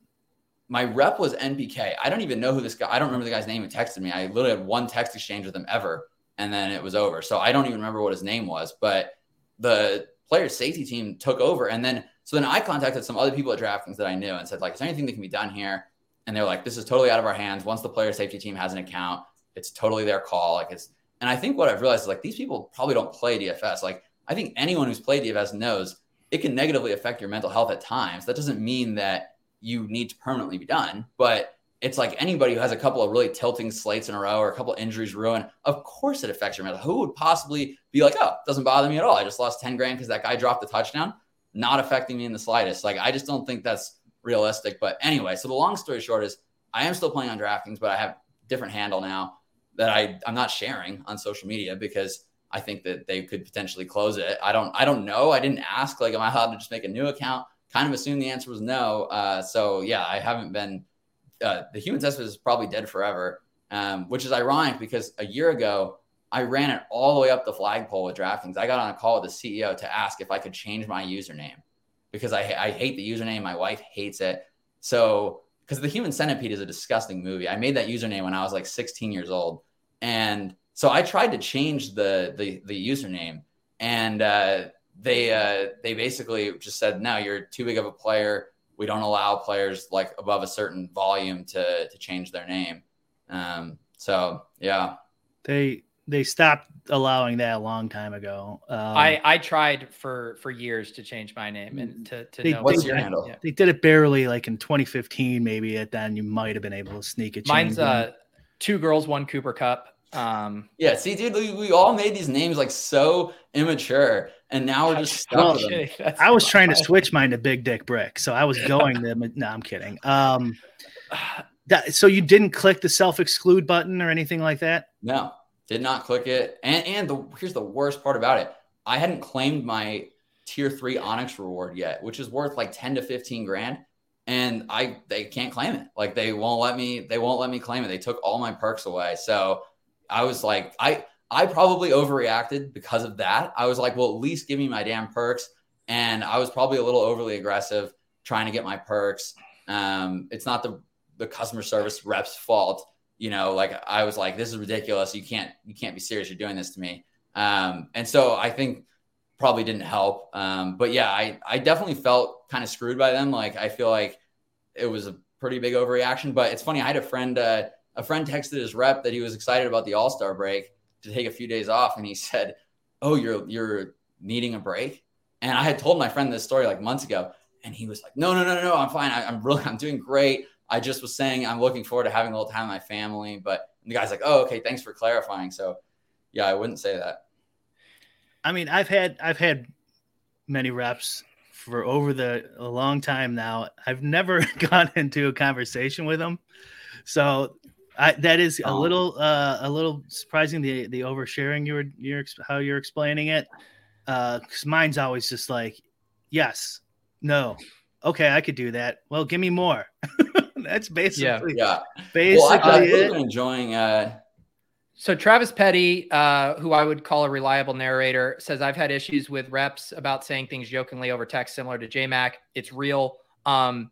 My rep was NPK. I don't even know who this guy. I don't remember the guy's name. He texted me. I literally had one text exchange with him ever, and then it was over. So I don't even remember what his name was. But the player safety team took over, and then so then I contacted some other people at DraftKings that I knew and said like, "Is there anything that can be done here?" And they're like, "This is totally out of our hands. Once the player safety team has an account, it's totally their call. Like it's." And I think what I've realized is like these people probably don't play DFS. Like I think anyone who's played DFS knows it can negatively affect your mental health at times. That doesn't mean that you need to permanently be done. But it's like anybody who has a couple of really tilting slates in a row or a couple of injuries ruin, of course it affects your mental. Who would possibly be like, oh, doesn't bother me at all. I just lost 10 grand because that guy dropped the touchdown. Not affecting me in the slightest. Like, I just don't think that's realistic. But anyway, so the long story short is I am still playing on DraftKings, but I have different handle now that I, I'm not sharing on social media because I think that they could potentially close it. I don't I don't know. I didn't ask like am I allowed to just make a new account? Kind of assumed the answer was no. Uh, so yeah, I haven't been. Uh, the human test is probably dead forever, um, which is ironic because a year ago I ran it all the way up the flagpole with DraftKings. I got on a call with the CEO to ask if I could change my username because I, I hate the username. My wife hates it. So because the Human Centipede is a disgusting movie. I made that username when I was like 16 years old, and so I tried to change the the, the username, and uh, they uh, they basically just said, no, you're too big of a player. We don't allow players like above a certain volume to to change their name. Um, so yeah, they they stopped allowing that a long time ago. Um, I I tried for for years to change my name and to to they, know what's your handle. Yeah. They did it barely, like in 2015, maybe. At then you might have been able to sneak it. Mine's uh, two girls, one Cooper Kupp. Um, yeah, see, dude, we, we, all made these names like so immature, and now we're just stuck with them. I was trying to switch mine to Big Dick Brick, so I was going to. no, I'm kidding. Um, that, so you didn't click the self exclude button or anything like that? No, did not click it. And and the here's the worst part about it: I hadn't claimed my tier three Onyx reward yet, which is worth like ten to fifteen grand and I they can't claim it. Like they won't let me they won't let me claim it. They took all my perks away. So I was like, I I probably overreacted because of that. I was like, well, at least give me my damn perks. and I was probably a little overly aggressive trying to get my perks. Um, it's not the the customer service rep's fault. You know, like I was like, this is ridiculous. You can't you can't be serious. You're doing this to me. Um, and so I think probably didn't help. Um, but yeah, I I definitely felt kind of screwed by them. Like I feel like it was a pretty big overreaction. But it's funny. I had a friend. Uh, a friend texted his rep that he was excited about the All Star break to take a few days off, and he said, "Oh, you're you're needing a break." And I had told my friend this story like months ago, and he was like, "No, no, no, no, I'm fine. I, am really, I'm doing great. I just was saying I'm looking forward to having a little time with my family." But the guy's like, "Oh, okay, thanks for clarifying." So, yeah, I wouldn't say that. I mean, I've had I've had many reps for over the a long time now. I've never [laughs] gone into a conversation with them, so I, that is a oh. little uh, a little surprising the the oversharing you were you're how you're explaining it. Because uh, mine's always just like, yes, no, okay, I could do that. Well, give me more. [laughs] That's basically yeah. Basically, well, I, have been enjoying. Uh... So Travis Petty, uh, who I would call a reliable narrator, says I've had issues with reps about saying things jokingly over text, similar to JMac. It's real. Um,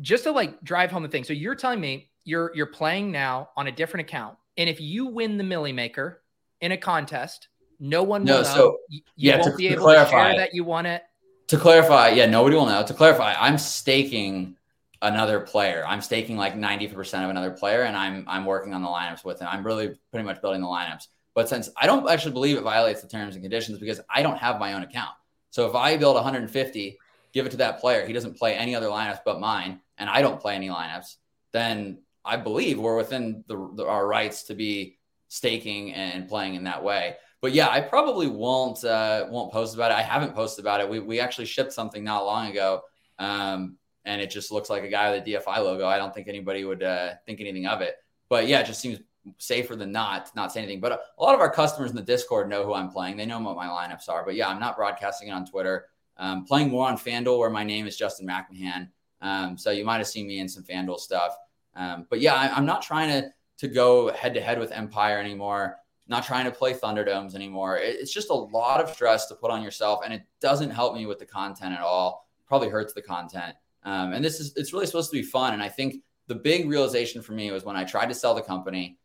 just to like drive home the thing. So you're telling me you're you're playing now on a different account, and if you win the Milly Maker in a contest, no one no, will know. So, you, yeah, won't to, be able to, clarify, to that you won it. To clarify, yeah, nobody will know. To clarify, I'm staking another player. I'm staking like 90% of another player and I'm I'm working on the lineups with him. I'm really pretty much building the lineups. But since I don't actually believe it violates the terms and conditions because I don't have my own account. So if I build 150, give it to that player, he doesn't play any other lineups but mine, and I don't play any lineups, then I believe we're within the, the, our rights to be staking and playing in that way. But yeah, I probably won't uh, won't post about it. I haven't posted about it. We we actually shipped something not long ago, um, and it just looks like a guy with a DFI logo. I don't think anybody would uh, think anything of it. But yeah, it just seems safer than not not say anything. But a, a, lot of our customers in the Discord know who I'm playing. They know what my lineups are. But yeah, I'm not broadcasting it on Twitter. Um, playing more on FanDuel, where my name is Justin Macmahan. Um, so you might have seen me in some FanDuel stuff. Um, but yeah, I, am not trying to to go head to head with Empire anymore. Not trying to play Thunderdomes anymore. It, it's just a lot of stress to put on yourself, and it doesn't help me with the content at all. Probably hurts the content. Um, and this is it's really supposed to be fun. And I think the big realization for me was when I tried to sell the company,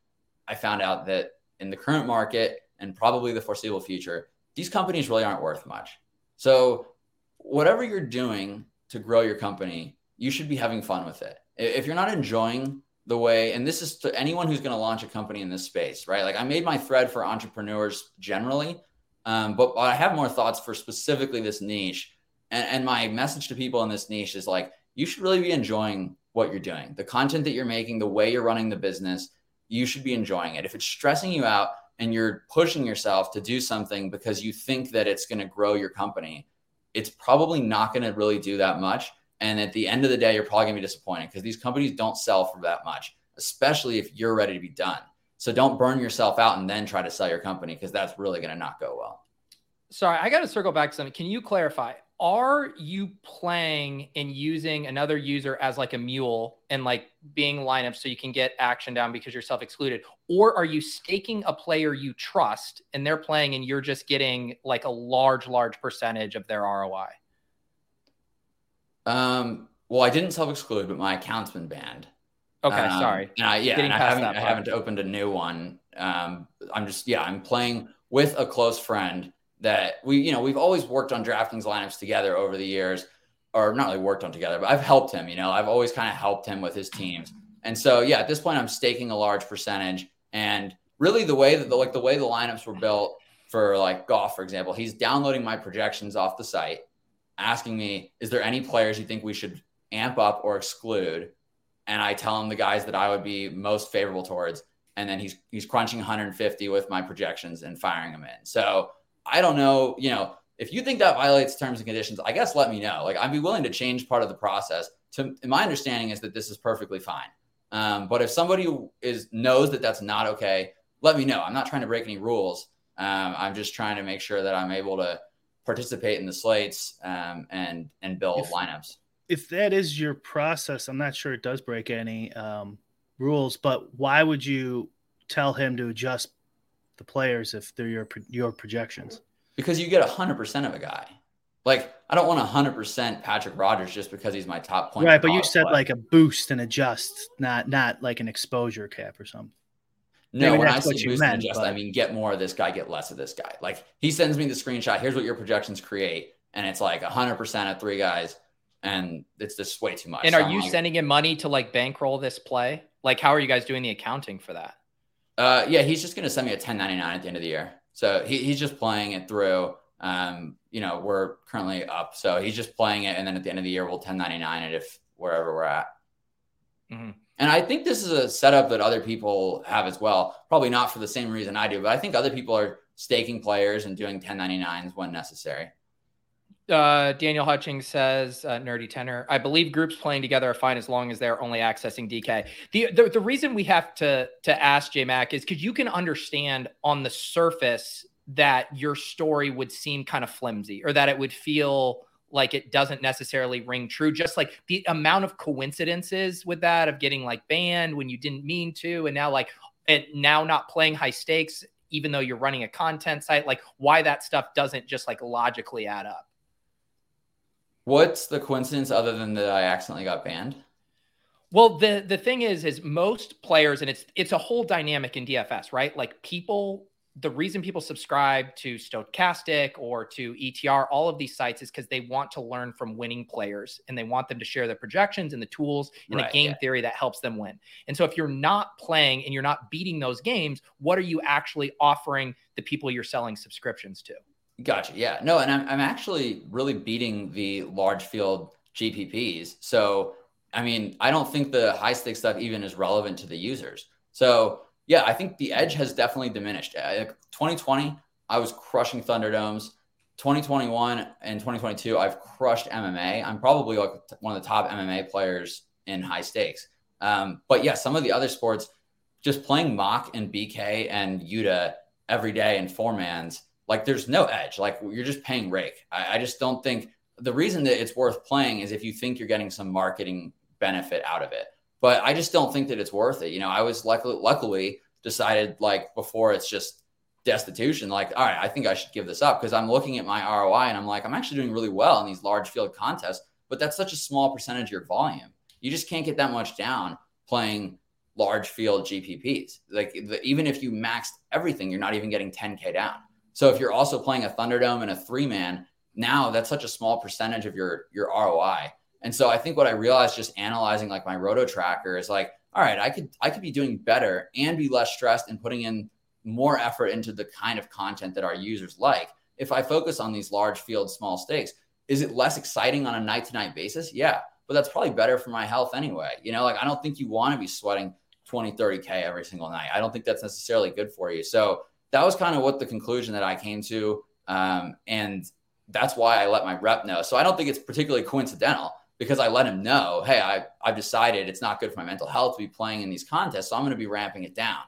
I found out that in the current market and probably the foreseeable future, these companies really aren't worth much. So whatever you're doing to grow your company, you should be having fun with it if you're not enjoying the way, and this is to anyone who's going to launch a company in this space, right? Like I made my thread for entrepreneurs generally, um, but I have more thoughts for specifically this niche. And, and my message to people in this niche is like, you should really be enjoying what you're doing, the content that you're making, the way you're running the business. You should be enjoying it. If it's stressing you out and you're pushing yourself to do something because you think that it's going to grow your company, it's probably not going to really do that much. And at the end of the day, you're probably gonna be disappointed because these companies don't sell for that much, especially if you're ready to be done. So don't burn yourself out and then try to sell your company because that's really gonna not go well. Sorry, I got to circle back to something. Can you clarify? Are you playing and using another user as like a mule and like being lineup so you can get action down because you're self excluded? Or are you staking a player you trust and they're playing and you're just getting like a large, large percentage of their ROI? Um, well, I didn't self exclude, but my account's been banned. Okay, um, sorry. And I, yeah, and I haven't, I haven't opened a new one. Um, I'm just, yeah, I'm playing with a close friend that we, you know, we've always worked on DraftKings lineups together over the years, or not really worked on together, but I've helped him. You know, I've always kind of helped him with his teams. And so, yeah, at this point, I'm staking a large percentage. And really, the way that the like the way the lineups were built for like golf, for example, he's downloading my projections off the site asking me, is there any players you think we should amp up or exclude? And I tell him the guys that I would be most favorable towards. And then he's he's crunching 150 with my projections and firing them in. So I don't know, you know, if you think that violates terms and conditions, I guess let me know. Like I'd be willing to change part of the process. To my understanding is that this is perfectly fine. Um, but if somebody is knows that that's not okay, let me know. I'm not trying to break any rules. Um, I'm just trying to make sure that I'm able to participate in the slates um, and and build if, lineups. If that is your process, I'm not sure it does break any um, rules. But why would you tell him to adjust the players if they're your your projections? Because you get hundred percent of a guy. Like I don't want 100% Patrick Rodgers just because he's my top point. Right, but you said like a boost and adjust, not not like an exposure cap or something. No, Maybe when I say boost meant, and adjust, but... I mean get more of this guy, get less of this guy. Like he sends me the screenshot. Here's what your projections create, and it's like 100% of three guys, and it's just way too much. And are you like, sending him money to like bankroll this play? Like, how are you guys doing the accounting for that? Uh, yeah, he's just going to send me a 1099 at the end of the year. So he, he's just playing it through. Um, you know, we're currently up, so he's just playing it, and then at the end of the year, we'll 1099 it if wherever we're at. Mm-hmm. And I think this is a setup that other people have as well. Probably not for the same reason I do, but I think other people are staking players and doing 1099s when necessary. Uh, Daniel Hutchings says, uh, nerdy tenor. I believe groups playing together are fine as long as they're only accessing DK. The the, the reason we have to to ask J Mac is because you can understand on the surface that your story would seem kind of flimsy or that it would feel like it doesn't necessarily ring true. Just like the amount of coincidences with that of getting like banned when you didn't mean to, and now like and now not playing high stakes, even though you're running a content site, like why that stuff doesn't just like logically add up. What's the coincidence other than that I accidentally got banned? Well, the the thing is, is most players, and it's it's a whole dynamic in DFS, right? Like people, the reason people subscribe to Stokastic or to ETR, all of these sites, is because they want to learn from winning players, and they want them to share their projections and the tools and right, the game yeah. theory that helps them win. And so, if you're not playing and you're not beating those games, what are you actually offering the people you're selling subscriptions to? Gotcha. Yeah. No, and I'm, I'm actually really beating the large field GPPs. So, I mean, I don't think the high stakes stuff even is relevant to the users. So, yeah, I think the edge has definitely diminished. 2020, I was crushing Thunderdomes. 2021 and 2022, I've crushed MMA. I'm probably like one of the top MMA players in high stakes. Um, but yeah, some of the other sports, just playing mock and BK and Yuta every day in four mans like there's no edge. Like you're just paying rake. I, I just don't think the reason that it's worth playing is if you think you're getting some marketing benefit out of it. But I just don't think that it's worth it. You know, I was luckily, luckily decided like before it's just destitution, like, all right, I think I should give this up because I'm looking at my ROI and I'm like, I'm actually doing really well in these large field contests, but that's such a small percentage of your volume. You just can't get that much down playing large field GPPs. Like the, even if you maxed everything, you're not even getting 10K down. So if you're also playing a Thunderdome and a three man, now that's such a small percentage of your your ROI. And so I think what I realized just analyzing like my roto tracker is like, all right, I could I could be doing better and be less stressed and putting in more effort into the kind of content that our users like. If I focus on these large field small stakes, is it less exciting on a night to night basis? Yeah, but that's probably better for my health anyway. You know, like I don't think you want to be sweating 20, 30K every single night. I don't think that's necessarily good for you. So that was kind of what the conclusion that I came to. Um, and that's why I let my rep know. So I don't think it's particularly coincidental because I let him know, hey, I, I've decided it's not good for my mental health to be playing in these contests. So I'm going to be ramping it down.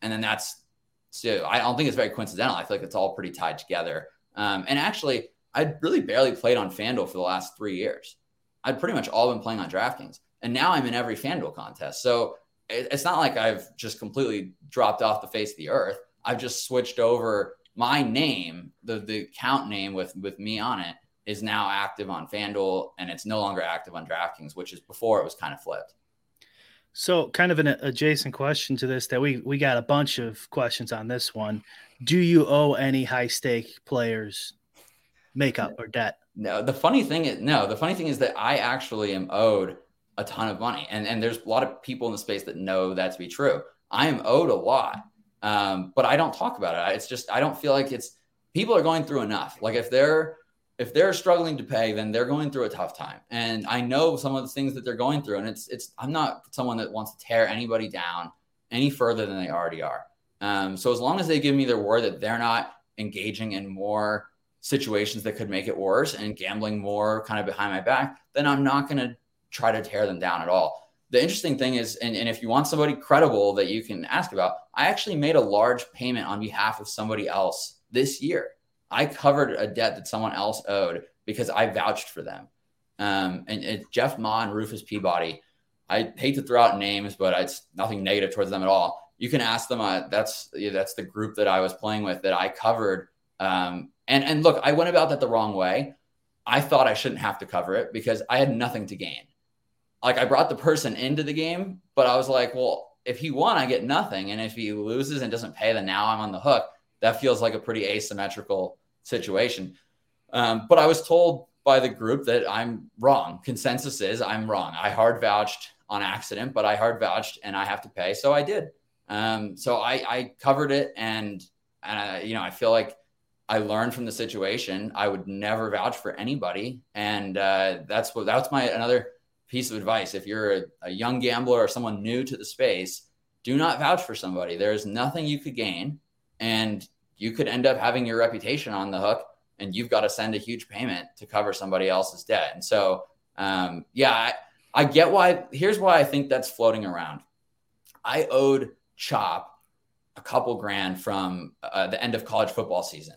And then that's, so I don't think it's very coincidental. I feel like it's all pretty tied together. Um, and actually, I really barely played on FanDuel for the last three years. I'd pretty much all been playing on DraftKings. And now I'm in every FanDuel contest. So it, it's not like I've just completely dropped off the face of the earth. I've just switched over my name, the the account name with with me on it is now active on FanDuel and it's no longer active on DraftKings, which is before it was kind of flipped. So, kind of an adjacent question to this that we we got a bunch of questions on this one. Do you owe any high stake players makeup or debt? No. The funny thing is, no. The funny thing is that I actually am owed a ton of money, and and there's a lot of people in the space that know that to be true. I am owed a lot, um, but I don't talk about it. It's just I don't feel like it's people are going through enough. Like if they're if they're struggling to pay, then they're going through a tough time. And I know some of the things that they're going through. And it's it's I'm not someone that wants to tear anybody down any further than they already are. Um, so as long as they give me their word that they're not engaging in more situations that could make it worse and gambling more kind of behind my back, then I'm not going to try to tear them down at all the interesting thing is, and, and if you want somebody credible that you can ask about, I actually made a large payment on behalf of somebody else this year. I covered a debt that someone else owed because I vouched for them. Um, and, and Jeff Ma and Rufus Peabody, I hate to throw out names, but it's nothing negative towards them at all. You can ask them. Uh, that's that's the group that I was playing with that I covered. Um, and and look, I went about that the wrong way. I thought I shouldn't have to cover it because I had nothing to gain. Like I brought the person into the game, but I was like, well, if he won, I get nothing. And if he loses and doesn't pay, then now I'm on the hook. That feels like a pretty asymmetrical situation. Um, but I was told by the group that I'm wrong. Consensus is I'm wrong. I hard vouched on accident, but I hard vouched and I have to pay. So I did. Um, so I, I covered it and, and you know, I feel like I learned from the situation. I would never vouch for anybody. And uh, that's what, that's my, another piece of advice. If you're a, a young gambler or someone new to the space, do not vouch for somebody. There's nothing you could gain and you could end up having your reputation on the hook and you've got to send a huge payment to cover somebody else's debt. And so, um, yeah, I, I get why. Here's why I think that's floating around. I owed Chop a couple grand from uh, the end of college football season.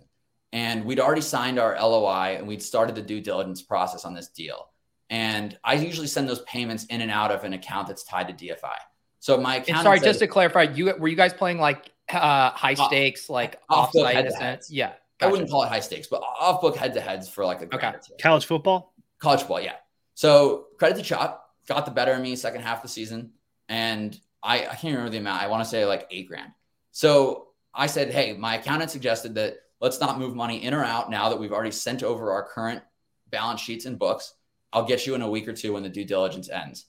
And we'd already signed our LOI and we'd started the due diligence process on this deal. And I usually send those payments in and out of an account that's tied to DFI. So my account. sorry, said, just to clarify, you were you guys playing like uh, high stakes, like off offsite? Yeah, Gotcha. I wouldn't call it high stakes, but off book head to heads for like a okay. college football. College football, yeah. So credit to Chop, got the better of me second half of the season, and I, I can't remember the amount. I want to say like eight grand. So I said, hey, my accountant suggested that let's not move money in or out now that we've already sent over our current balance sheets and books. I'll get you in a week or two when the due diligence ends.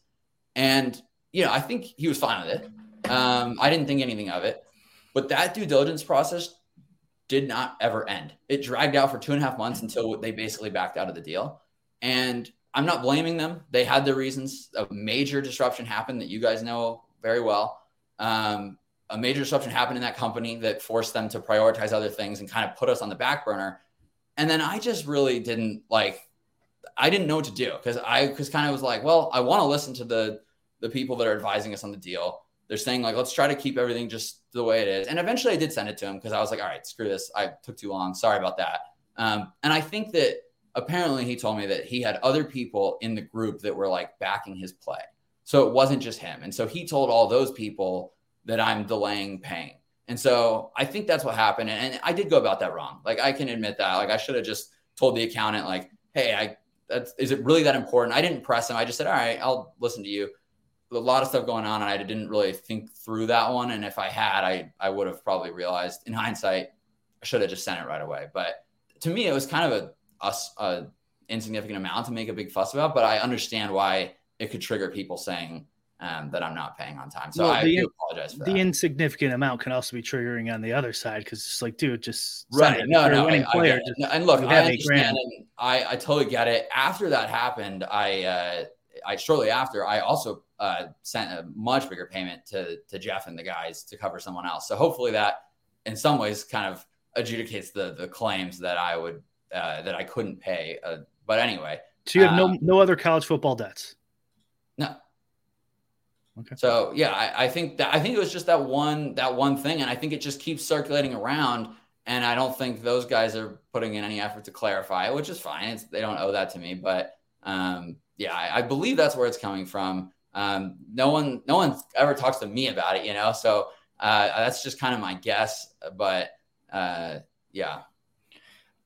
And you know, I think he was fine with it. Um, I didn't think anything of it, but that due diligence process did not ever end. It dragged out for two and a half months until they basically backed out of the deal. And I'm not blaming them. They had their reasons. A major disruption happened that you guys know very well. Um, a major disruption happened in that company that forced them to prioritize other things and kind of put us on the back burner. And then I just really didn't like, I didn't know what to do because I because kind of was like, well, I want to listen to the the people that are advising us on the deal they're saying like let's try to keep everything just the way it is. And eventually i did send it to him because i was like all right screw this. I took too long. Sorry about that. Um, and i think that apparently he told me that he had other people in the group that were like backing his play. So it wasn't just him. And so he told all those people that i'm delaying paying. And so i think that's what happened. And i did go about that wrong. Like i can admit that. Like i should have just told the accountant like hey i that's is it really that important? I didn't press him. I just said all right i'll listen to you a lot of stuff going on and I didn't really think through that one. And if I had, I, I would have probably realized in hindsight, I should have just sent it right away. But to me, it was kind of a, a, a insignificant amount to make a big fuss about, but I understand why it could trigger people saying um, that I'm not paying on time. So well, I the, do apologize for the that. insignificant amount can also be triggering on the other side because it's like, dude, just right. No, no, I, player, I just, and look, I understand, and I, I totally get it. After that happened, I, uh, I shortly after, I also uh, sent a much bigger payment to to Jeff and the guys to cover someone else. So hopefully that, in some ways, kind of adjudicates the the claims that I would uh, that I couldn't pay. Uh, but anyway, so you have no um, no other college football debts. No. Okay. So yeah, I, I think that I think it was just that one that one thing, and I think it just keeps circulating around. And I don't think those guys are putting in any effort to clarify, it, which is fine. It's, they don't owe that to me, but um, yeah, I, I, believe that's where it's coming from. Um, no one, no one ever talks to me about it, you know. So uh, that's just kind of my guess. But uh, yeah.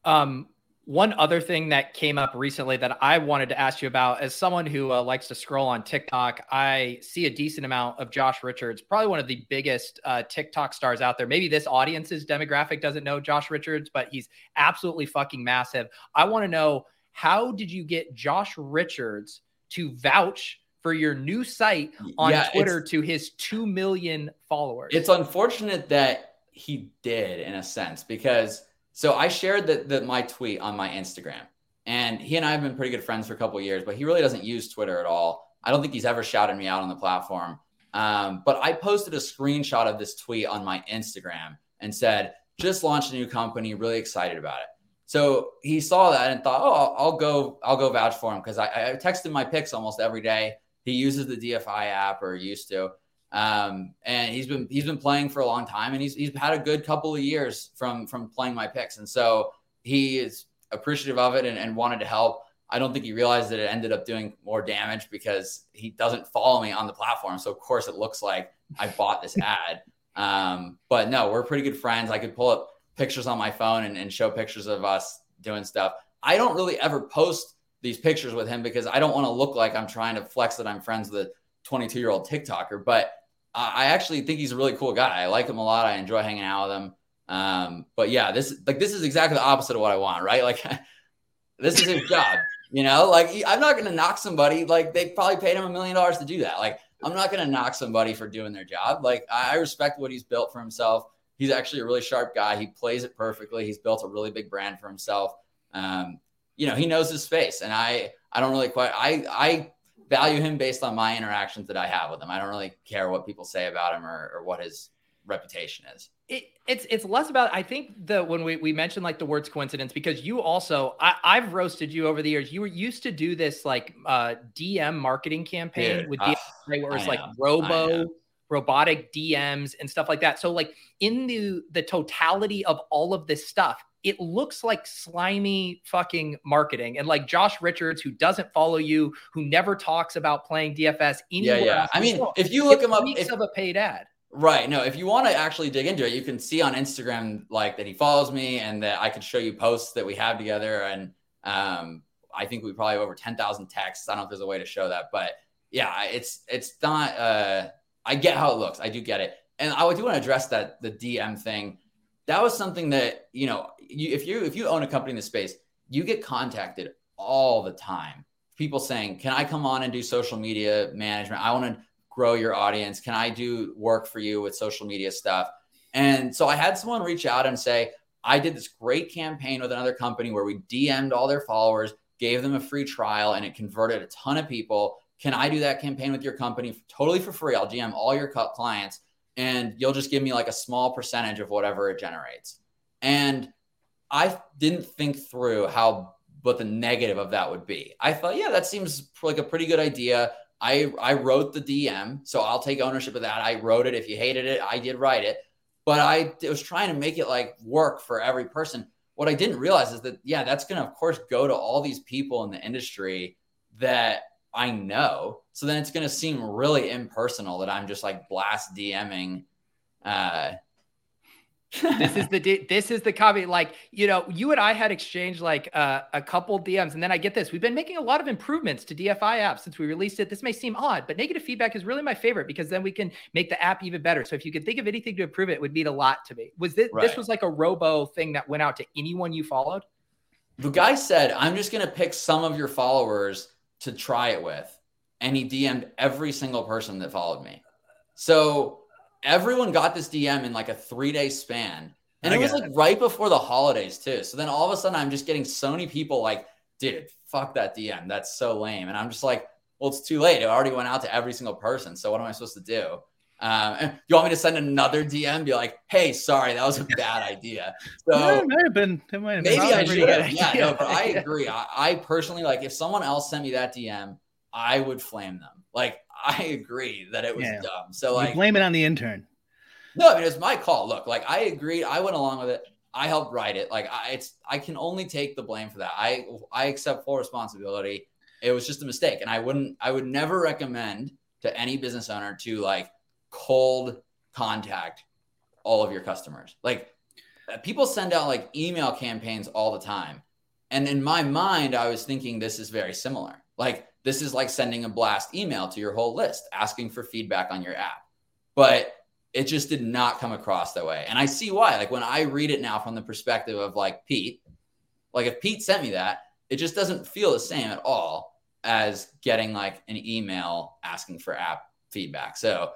Um, one other thing that came up recently that I wanted to ask you about, as someone who uh, likes to scroll on TikTok, I see a decent amount of Josh Richards, probably one of the biggest uh, TikTok stars out there. Maybe this audience's demographic doesn't know Josh Richards, but he's absolutely fucking massive. I want to know how did you get Josh Richards to vouch for your new site on yeah, Twitter to his 2 million followers? It's unfortunate that he did in a sense because so I shared that the, my tweet on my Instagram and he and I have been pretty good friends for a couple years, but he really doesn't use Twitter at all. I don't think he's ever shouted me out on the platform. Um, but I posted a screenshot of this tweet on my Instagram and said, just launched a new company, really excited about it. So he saw that and thought, oh, I'll, go, I'll go vouch for him because I, I texted my picks almost every day. He uses the DFI app or used to, um, and he's been he's been playing for a long time, and he's he's had a good couple of years from from playing my picks, and so he is appreciative of it and, and wanted to help. I don't think he realized that it ended up doing more damage because he doesn't follow me on the platform. So of course it looks like I bought this [laughs] ad. Um, but no, we're pretty good friends. I could pull up pictures on my phone and, and show pictures of us doing stuff. I don't really ever post these pictures with him because I don't want to look like I'm trying to flex that I'm friends with a 22 year old TikToker. But I actually think he's a really cool guy. I like him a lot. I enjoy hanging out with him. Um, but yeah, this like this is exactly the opposite of what I want, right? Like [laughs] this is his job, you know. Like I'm not to knock somebody. Like they probably paid him a million dollars to do that. Like I'm not to knock somebody for doing their job. Like I respect what he's built for himself. He's actually a really sharp guy. He plays it perfectly. He's built a really big brand for himself. Um, you know, he knows his space, and I I don't really quite I I value him based on my interactions that I have with him. I don't really care what people say about him or, or what his reputation is. It, it's it's less about I think the when we, we mentioned like the words coincidence because you also I, I've roasted you over the years. You were used to do this like uh DM marketing campaign Dude, with DM, uh, where it's like robo robotic DMs and stuff like that. So like in the the totality of all of this stuff, it looks like slimy fucking marketing. And like Josh Richards, who doesn't follow you, who never talks about playing DFS anywhere. Yeah, yeah. I mean, if you look him up, if, of a paid ad. Right. No, if you want to actually dig into it, you can see on Instagram like that he follows me and that I can show you posts that we have together. And um, I think we probably have over 10,000 texts. I don't know if there's a way to show that, but yeah, it's, it's not, uh, I get how it looks. I do get it. And I do want to address that, the DM thing. That was something that, you know, you, if you, if you own a company in the space, you get contacted all the time. People saying, can I come on and do social media management? I want to grow your audience? Can I do work for you with social media stuff? And so I had someone reach out and say, I did this great campaign with another company where we DM'd all their followers, gave them a free trial, and it converted a ton of people. Can I do that campaign with your company totally for free? I'll DM all your clients and you'll just give me like a small percentage of whatever it generates. And I didn't think through how what the negative of that would be. I thought, yeah, that seems like a pretty good idea. I I wrote the DM, so I'll take ownership of that. I wrote it. If you hated it, I did write it. But I was trying to make it like work for every person. What I didn't realize is that yeah, that's going to of course go to all these people in the industry that I know. So then it's going to seem really impersonal that I'm just like blast DMing uh, this is the this is the copy. Like you know, you and I had exchanged like uh, a couple DMs, and then I get this. We've been making a lot of improvements to DFI apps since we released it. This may seem odd, but negative feedback is really my favorite because then we can make the app even better. So if you could think of anything to improve it, it would mean a lot to me. Was this right. this was like a robo thing that went out to anyone you followed? The guy said, "I'm just going to pick some of your followers to try it with," and he DM'd every single person that followed me. So everyone got this DM in like a three day span. And I it was like it. right before the holidays too. So then all of a sudden I'm just getting so many people like, dude, fuck that DM. That's so lame. And I'm just like, well, it's too late. It already went out to every single person. So what am I supposed to do? Um, you want me to send another DM? Be like, hey, sorry, that was a bad idea. So yeah, it might have been. It might have maybe I should. Yeah, no, but I [laughs] agree. I, I personally like if someone else sent me that DM, I would flame them. Like I agree that it was yeah. dumb. So like, you blame it on the intern. No, I mean it's my call. Look, like I agreed. I went along with it. I helped write it. Like I, it's I can only take the blame for that. I I accept full responsibility. It was just a mistake, and I wouldn't. I would never recommend to any business owner to like cold contact all of your customers. Like uh, people send out like email campaigns all the time, and in my mind, I was thinking this is very similar. Like this is like sending a blast email to your whole list asking for feedback on your app. But it just did not come across that way. And I see why. Like when I read it now from the perspective of like Pete, like if Pete sent me that, it just doesn't feel the same at all as getting like an email asking for app feedback. So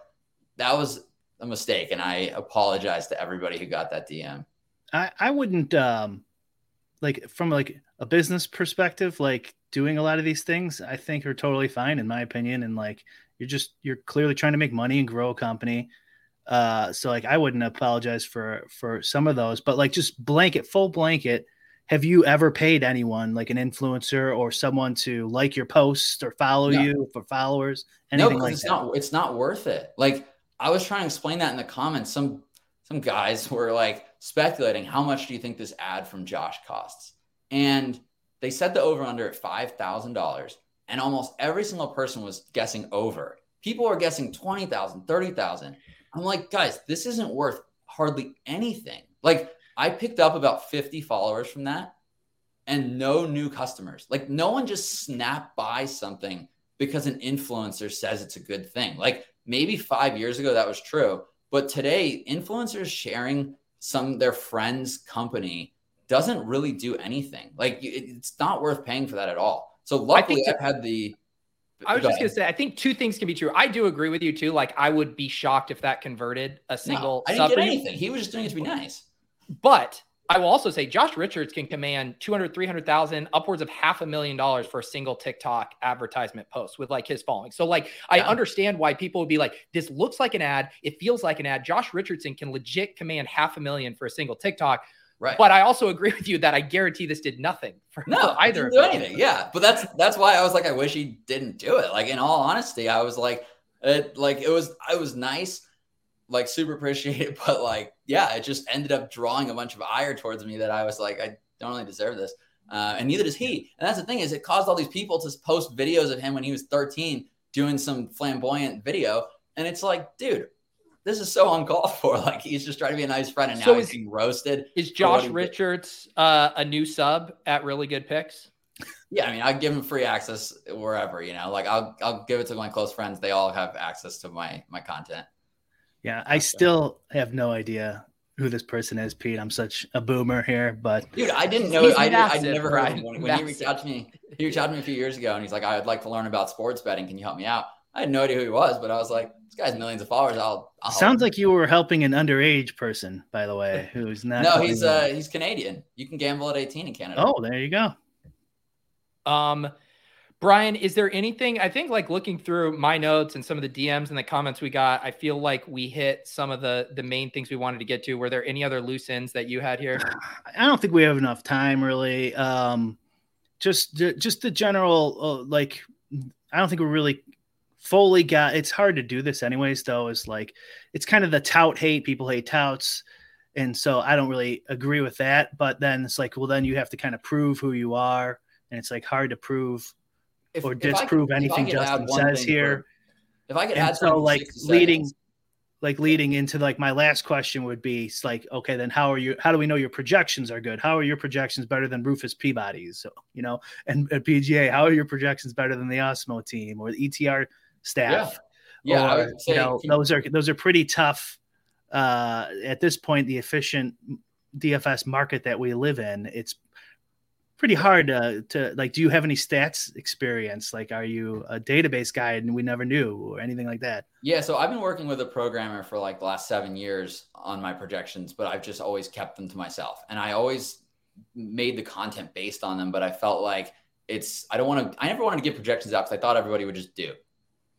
that was a mistake. And I apologize to everybody who got that DM. I, I wouldn't um like from like a business perspective, like doing a lot of these things, I think are totally fine in my opinion. And like you're just you're clearly trying to make money and grow a company. Uh, so like I wouldn't apologize for for some of those, but like just blanket, full blanket. Have you ever paid anyone like an influencer or someone to like your post or follow no. you for followers? Anything no, like it's that? not it's not worth it. Like I was trying to explain that in the comments. Some some guys [laughs] were like speculating how much do you think this ad from Josh costs? And they set the over under at $5,000 and almost every single person was guessing over. People were guessing 20,000, 30,000. I'm like, guys, this isn't worth hardly anything. Like I picked up about 50 followers from that and no new customers. Like no one just snap buys something because an influencer says it's a good thing. Like maybe five years ago that was true, but today influencers sharing some their friends' company doesn't really do anything. Like it's not worth paying for that at all. So luckily, I've had the. I was Go just ahead. gonna say, I think two things can be true. I do agree with you too. Like, I would be shocked if that converted a single. No, I didn't get anything. He was just doing it to be nice. But I will also say Josh Richards can command 200, 300,000, upwards of half a million dollars for a single TikTok advertisement post with like his following. So, like, yeah. I understand why people would be like, this looks like an ad. It feels like an ad. Josh Richardson can legit command half a million for a single TikTok. Right. But I also agree with you that I guarantee this did nothing for, no, for either. do anything. Yeah. But that's, that's why I was like, I wish he didn't do it. Like, in all honesty, I was like, it, like, it was, I was nice like super appreciate it. [laughs] But like, yeah, it just ended up drawing a bunch of ire towards me that I was like, I don't really deserve this. Uh, and neither does he. And that's the thing is it caused all these people to post videos of him when he was 13 doing some flamboyant video. And it's like, dude, this is so [laughs] uncalled for. Like he's just trying to be a nice friend, and now so he's being roasted. Is Josh Richards uh, a new sub at Really Good Picks? Yeah, I mean, I'd give him free access wherever. You know, like I'll I'll give it to my close friends. They all have access to my my content. Yeah, I still have no idea who this person is, Pete. I'm such a boomer here, but dude, I didn't know. I, I never heard of him when, when he reached out to me. He reached out to me a few years ago, and he's like, "I would like to learn about sports betting. Can you help me out?" I had no idea who he was, but I was like, "This guy's millions of followers. I'll." I'll Sounds like you were helping an underage person, by the way, [laughs] who's not. no, he's uh he's Canadian. You can gamble at 18 in Canada. Oh, there you go. Um, Brian, is there anything I think like looking through my notes and some of the DMs and the comments we got, I feel like we hit some of the the main things we wanted to get to. Were there any other loose ends that you had here? [sighs] I don't think we have enough time really. Um just just the general uh, like I don't think we're really fully got it's hard to do this anyways though is like it's kind of the tout hate people hate touts and so I don't really agree with that but then it's like well then you have to kind of prove who you are and it's like hard to prove if, or disprove could, anything Justin says here. For, if I could and add so like leading like leading into like my last question would be like okay then how are you how do we know your projections are good? How are your projections better than rufus peabody's so you know and at pga how are your projections better than the Awesemo team or the etr staff? Yeah, yeah or, you know those are those are pretty tough uh at this point the efficient dfs market that we live in it's pretty hard to, to like do you have any stats experience? Like are you a database guy and we never knew or anything like that? Yeah so i've been working with a programmer for like the last seven years on my projections but i've just always kept them to myself. And i always made the content based on them but i felt like it's i don't want to i never wanted to give projections out because i thought everybody would just do.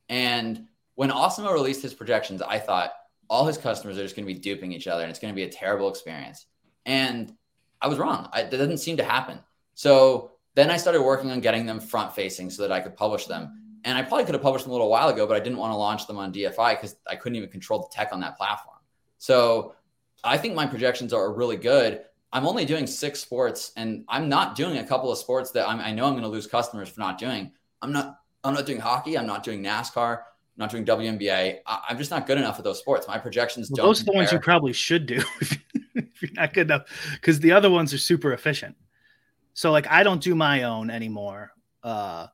And when Awesemo released his projections i thought all his customers are just going to be duping each other and it's going to be a terrible experience. And i was wrong. I, that doesn't seem to happen so then I started working on getting them front facing so that I could publish them. And I probably could have published them a little while ago, but I didn't want to launch them on DFI because I couldn't even control the tech on that platform. So I think my projections are really good. I'm only doing six sports, and I'm not doing a couple of sports that I'm, i know I'm going to lose customers for not doing. I'm not. I'm not doing hockey. I'm not doing NASCAR. I'm not doing WNBA. I, am just not good enough at those sports. My projections well, don't. Those are the ones you probably should do [laughs] if you're not good enough, because the other ones are super efficient. So like I don't do my own anymore. Uh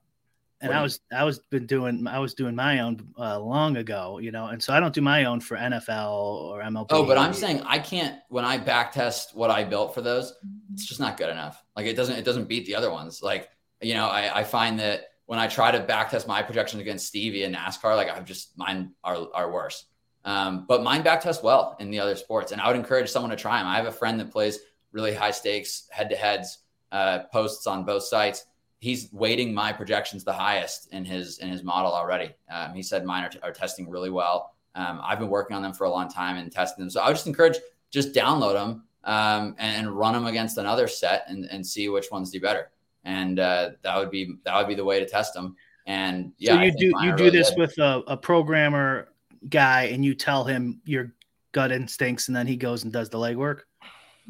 and I was I was been doing I was doing my own uh, long ago, you know, and so I don't do my own for NFL or MLB. Oh, but I'm saying I can't when I back test what I built for those, it's just not good enough. Like it doesn't it doesn't beat the other ones. Like you know, I, I find that when I try to back test my projections against Stevie and NASCAR, like I've just mine are are worse. Um, but mine back test well in the other sports, and I would encourage someone to try them. I have a friend that plays really high stakes head to heads uh, posts on both sites. He's weighting my projections the highest in his in his model already. Um, he said mine are, t- are testing really well. Um, I've been working on them for a long time and testing them. So I would just encourage just download them um, and, and, run them against another set and, and see which ones do better. And uh, that would be that would be the way to test them. And yeah, so you do you do really this good. with a, a programmer guy, and you tell him your gut instincts, and then he goes and does the legwork.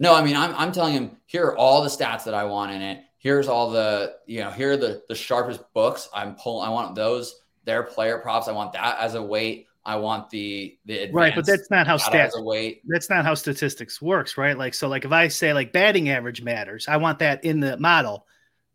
No, I mean, I'm, I'm telling him, here are all the stats that I want in it. Here's all the, you know, here are the, the sharpest books. I'm pulling, I want those, their player props. I want that as a weight. I want the the right, but that's not how stats. weight. That's not how statistics works, right? Like, so, like, if I say like batting average matters, I want that in the model.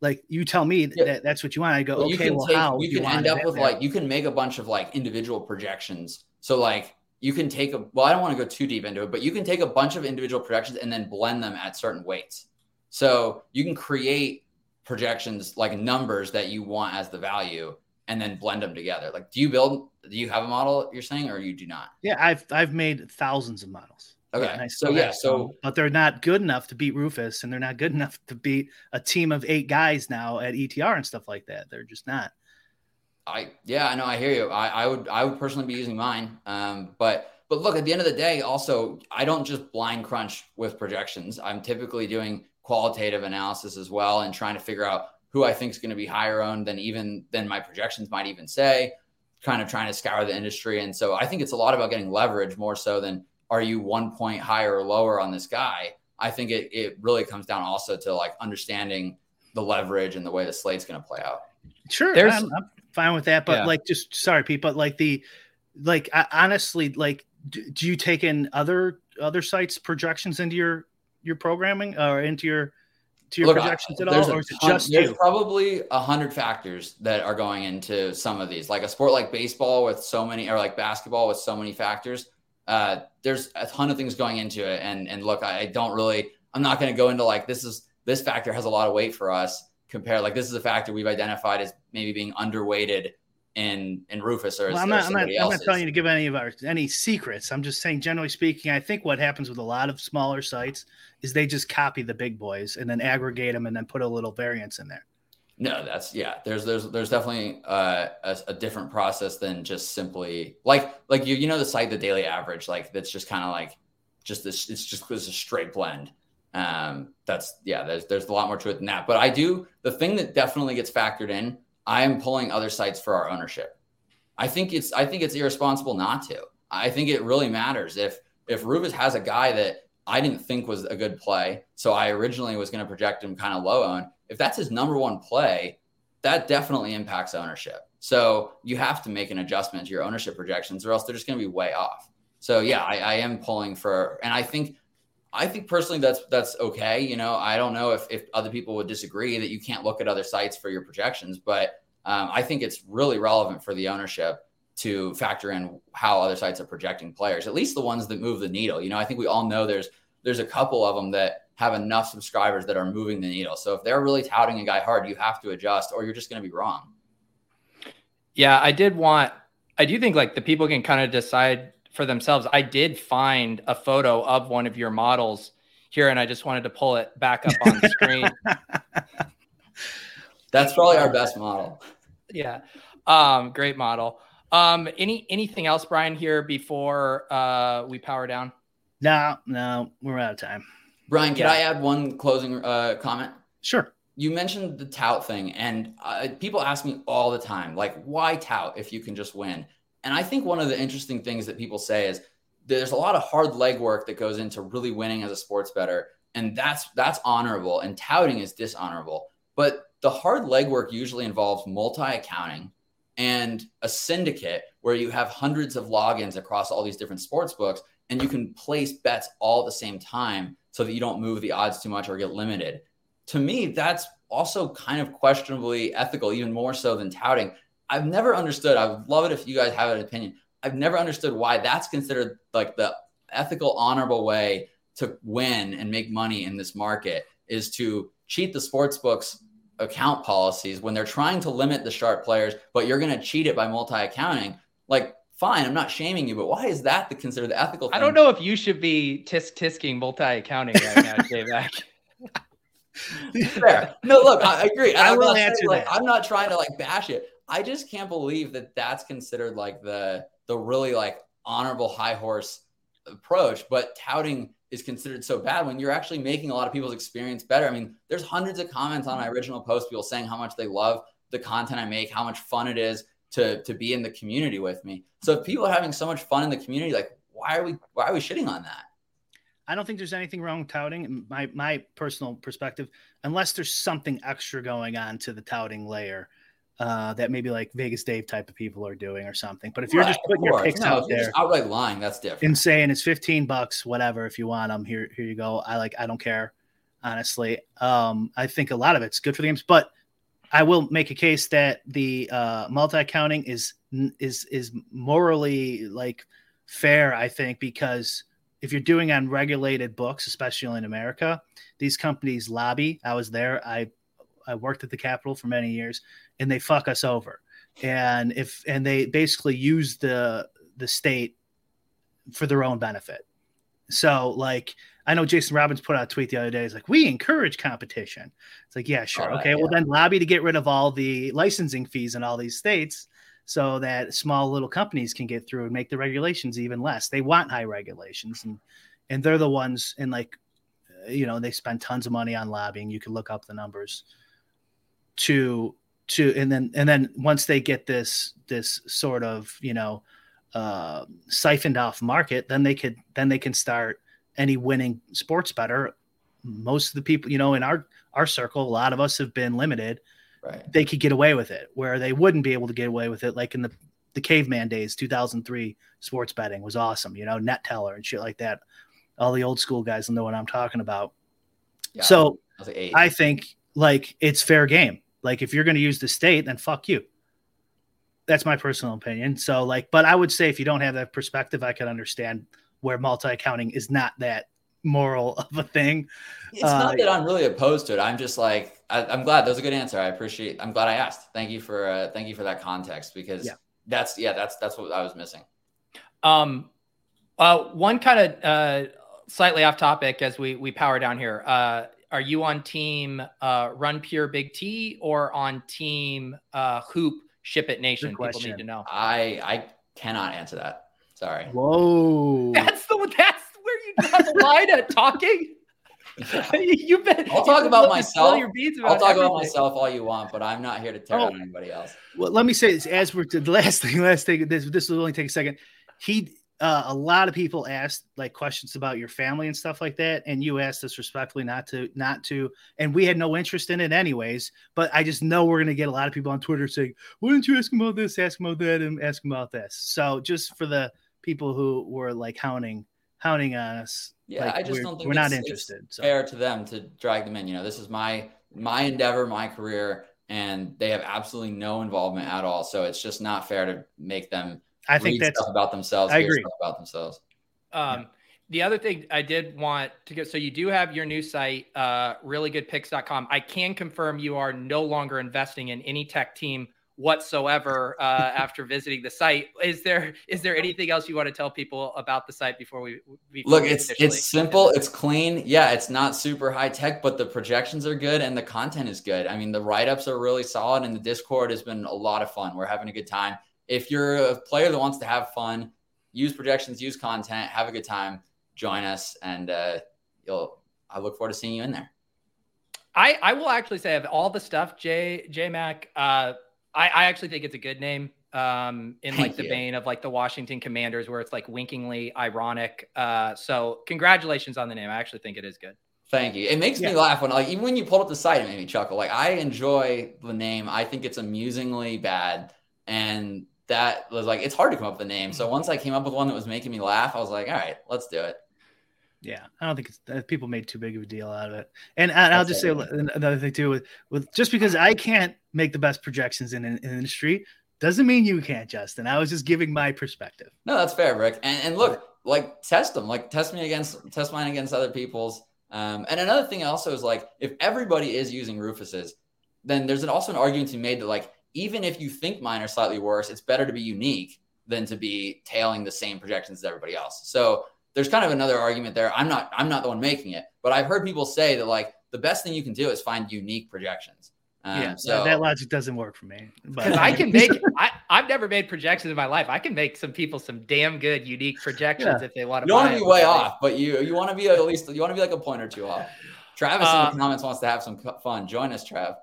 Like, you tell me Yeah. that that's what you want. I go, Well, you okay, can well, take, how you can want end up with like you can make a bunch of like individual projections. So like you can take a well, I don't want to go too deep into it, but you can take a bunch of individual projections and then blend them at certain weights. So you can create projections like numbers that you want as the value and then blend them together. Like do you build do you have a model you're saying or you do not? Yeah, I've I've made thousands of models. Okay. I So, yeah, so- but they're not good enough to beat Rufus, and they're not good enough to beat a team of eight guys now at ETR and stuff like that. They're just not. I yeah, I know I hear you. I, I would I would personally be using mine. Um, but but look, at the end of the day, also I don't just blind crunch with projections. I'm typically doing qualitative analysis as well and trying to figure out who I think is going to be higher owned than even than my projections might even say. Kind of trying to scour the industry, and so I think it's a lot about getting leverage more so than are you one point higher or lower on this guy. I think it it really comes down also to like understanding the leverage and the way the slate's going to play out. Sure, There's- I'm, I'm fine with that. But Yeah. like, just sorry, Pete. But like the, like I, honestly, like, do, do you take in other other sites projections into your your programming or into your to your Look, projections at all, or is it ton- just there's you? probably a hundred factors that are going into some of these. Like a sport like baseball with so many, or like basketball with so many factors. Uh, there's a ton of things going into it, and and look, I, I don't really, I'm not going to go into like this is this factor has a lot of weight for us. Compare like this is a factor we've identified as maybe being underweighted in in Rufus or, Well, I'm not. I'm not. I'm not telling you to give any of our any secrets. I'm just saying, generally speaking, I think what happens with a lot of smaller sites is they just copy the big boys and then aggregate them and then put a little variance in there. No, that's yeah. There's there's there's definitely uh, a, a different process than just simply like like you you know the site the daily average like that's just kind of like just this it's just it's a straight blend. Um, that's yeah. There's there's a lot more to it than that. But I do the thing that definitely gets factored in. I am pulling other sites for our ownership. I think it's I think it's irresponsible not to. I think it really matters if if Rufus has a guy that I didn't think was a good play, so I originally was going to project him kind of low owned. If that's his number one play, that definitely impacts ownership. So you have to make an adjustment to your ownership projections, or else they're just going to be way off. So yeah, I, I am pulling for, and I think, I think personally that's that's okay. You know, I don't know if if other people would disagree that you can't look at other sites for your projections, but um, I think it's really relevant for the ownership to factor in how other sites are projecting players, at least the ones that move the needle. You know, I think we all know there's there's a couple of them that have enough subscribers that are moving the needle. So if they're really touting a guy hard, you have to adjust, or you're just going to be wrong. Yeah, I did want, I do think like the people can kind of decide for themselves. I did find a photo of one of your models here, and I just wanted to pull it back up on the screen. [laughs] That's probably our best model. Yeah. Um, great model. Um, any anything else, Brian, here before uh we power down? No, no, we're out of time. Brian, can Yeah. I add one closing uh, comment? Sure. You mentioned the tout thing, and uh, people ask me all the time, like, why tout if you can just win? And I think one of the interesting things that people say is there's a lot of hard legwork that goes into really winning as a sports better, and that's that's honorable, and touting is dishonorable. But the hard legwork usually involves multi-accounting and a syndicate where you have hundreds of logins across all these different sports books, and you can place bets all at the same time so that you don't move the odds too much or get limited to me, that's also kind of questionably ethical, even more so than touting. I've never understood. I would love it if you guys have an opinion. I've never understood why that's considered like the ethical, honorable way to win and make money in this market is to cheat the sports books account policies when they're trying to limit the sharp players, but you're going to cheat it by multi accounting. Like, fine, I'm not shaming you, but why is that the considered the ethical? I don't know if you should be tisk tisking multi accounting right now, J-Mac. [laughs] Fair. No, look, I, I agree. I I'm will not saying, answer like, that. I'm not trying to like bash it. I just can't believe that that's considered like the the really like honorable high horse approach, but touting is considered so bad when you're actually making a lot of people's experience better. I mean, there's hundreds of comments on my original post, people saying how much they love the content I make, how much fun it is to to be in the community with me. So if people are having so much fun in the community, like why are we why are we shitting on that? I don't think there's anything wrong with touting. in My my personal perspective, unless there's something extra going on to the touting layer, uh, that maybe like Vegas Dave type of people are doing or something. But if you're Right, just putting your picks No, out there outright lying, that's different. and saying it's 15 bucks, whatever, if you want them, here, here you go. I like, I don't care, honestly. Um, I think a lot of it's good for the games, but I will make a case that the uh, multi counting is is is morally like fair. I think because if you're doing on regulated books, especially in America, these companies lobby. I was there. I I worked at the Capitol for many years, and they fuck us over. And if and they basically use the the state for their own benefit. So like I know Jason Robins put out a tweet the other day. He's like, we encourage competition. It's like, yeah, sure. Oh, okay. Well, then lobby to get rid of all the licensing fees in all these states so that small little companies can get through and make the regulations even less. They want high regulations and and they're the ones and like you know, they spend tons of money on lobbying. You can look up the numbers to to and then and then once they get this this sort of, you know, uh siphoned off market, then they could then they can start any winning sports better. Most of the people you know in our our circle a lot of us have been limited. Right. they could get away with it where they wouldn't be able to get away with it like in the the caveman days 2003 sports betting was awesome you know NETeller and shit like that. All the old school guys will know what i'm talking about. Yeah, so I was like eight. i think like it's fair game like if you're going to use the state then fuck you that's my personal opinion so like but i would say if you don't have that perspective i can understand where multi-accounting is not that moral of a thing It's Uh, not that I'm really opposed to it. I'm just like I, I'm glad that was a good answer. I appreciate. I'm glad I asked. Thank you for uh, thank you for that context because Yeah. that's yeah that's that's what I was missing. Um, uh, one kind of uh, slightly off topic as we we power down here. Uh, are you on team uh, Run Pure Big T or on team uh, Hoop Ship It Nation? People question. need to know. I I cannot answer that. Sorry. whoa That's the that's where you draw the line at talking. [laughs] You've been. I'll talk you've about been spill myself. Your beads I'll talk about myself all you want, but I'm not here to tear Oh. on anybody else. well, let me say this as we're to the last thing, last thing. This this will only take a second. He, uh, a lot of people asked like questions about your family and stuff like that, and you asked us respectfully not to, not to, and we had no interest in it anyways. But I just know we're gonna get a lot of people on Twitter saying, "Why didn't you ask him about this? Ask him about that, and ask him about this." So just for the people who were like hounding, hounding on us, Yeah, like, I just don't think we're not interested. So. Fair to them to drag them in. You know, this is my my endeavor, my career, and they have absolutely no involvement at all. So it's just not fair to make them I think read that's stuff about themselves. I agree. Stuff about themselves. Um, The other thing I did want to get so you do have your new site, uh, reallygoodpicks.com. I can confirm you are no longer investing in any tech team whatsoever uh, after visiting the site. Is there is there anything else you want to tell people about the site before we before Look, we it's it's simple, it's clean. Yeah, it's not super high tech, but the projections are good and the content is good. I mean, the write ups are really solid, and the Discord has been a lot of fun. We're having a good time. If you're a player that wants to have fun, use projections, use content, have a good time, join us, and uh, you'll. I look forward to seeing you in there. I, I will actually say of all the stuff, J J Mac, uh, I, I actually think it's a good name. Um, in Thank like the you. vein of like the Washington Commanders, where it's like winkingly ironic. Uh, so congratulations on the name. I actually think it is good. Thank you. It makes me laugh when, like, even when you pulled up the site, it made me chuckle. Like, I enjoy the name. I think it's amusingly bad, and that was like, it's hard to come up with a name. So once I came up with one that was making me laugh, I was like, all right, let's do it. Yeah, I don't think it's, uh, people made too big of a deal out of it. And, and I'll just say all right. an- another thing too with, with just because I can't make the best projections in an in industry doesn't mean you can't, Justin. I was just giving my perspective. No, that's fair, Bric. And, and look, like, test them. Like, test me against, test mine against other people's. Um, and another thing also is like, if everybody is using Rufus's, then there's an, also an argument to be made that like, even if you think mine are slightly worse, it's better to be unique than to be tailing the same projections as everybody else. So there's kind of another argument there. I'm not I'm not the one making it, but I've heard people say that like the best thing you can do is find unique projections. Um, yeah, so that logic doesn't work for me. But Because I can make, [laughs] I, I've never made projections in my life. I can make some people some damn good, unique projections if they want to. you don't want to be them. way off, but you you want to be at least you want to be like a point or two off. [sighs] Travis in Uh, the comments wants to have some fun. Join us, Trav.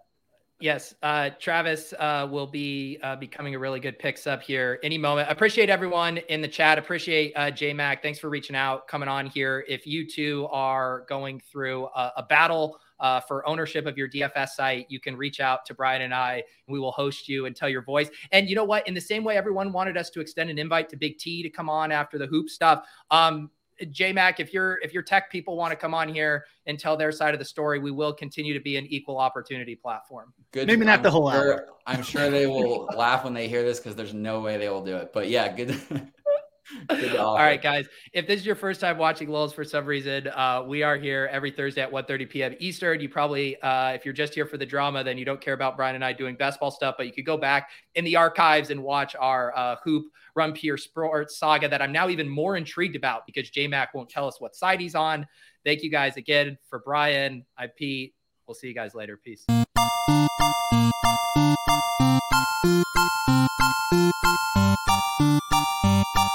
Yes, uh, Travis uh, will be uh, becoming a really good picks up here any moment. Appreciate everyone in the chat. Appreciate uh, J Mac. Thanks for reaching out, coming on here. If you two are going through a, a battle uh, for ownership of your DFS site, you can reach out to Brian and I, and we will host you and tell your voice. And you know what? In the same way, everyone wanted us to extend an invite to Big T to come on after the hoop stuff. Um, JMac, if your if your tech people want to come on here and tell their side of the story, we will continue to be an equal opportunity platform. Good. Maybe not I'm the whole sure, hour. I'm sure they will [laughs] laugh when they hear this because there's no way they will do it. But yeah, good. [laughs] [laughs] All right, guys. If this is your first time watching LOLz for some reason, uh, we are here every Thursday at 1.30 p.m. Eastern. You probably, uh, if you're just here for the drama, then you don't care about Brian and I doing basketball stuff, but you could go back in the archives and watch our uh, hoop run pure sports saga that I'm now even more intrigued about because JMac won't tell us what side he's on. Thank you guys again for Brian. I Pete. We'll see you guys later. Peace.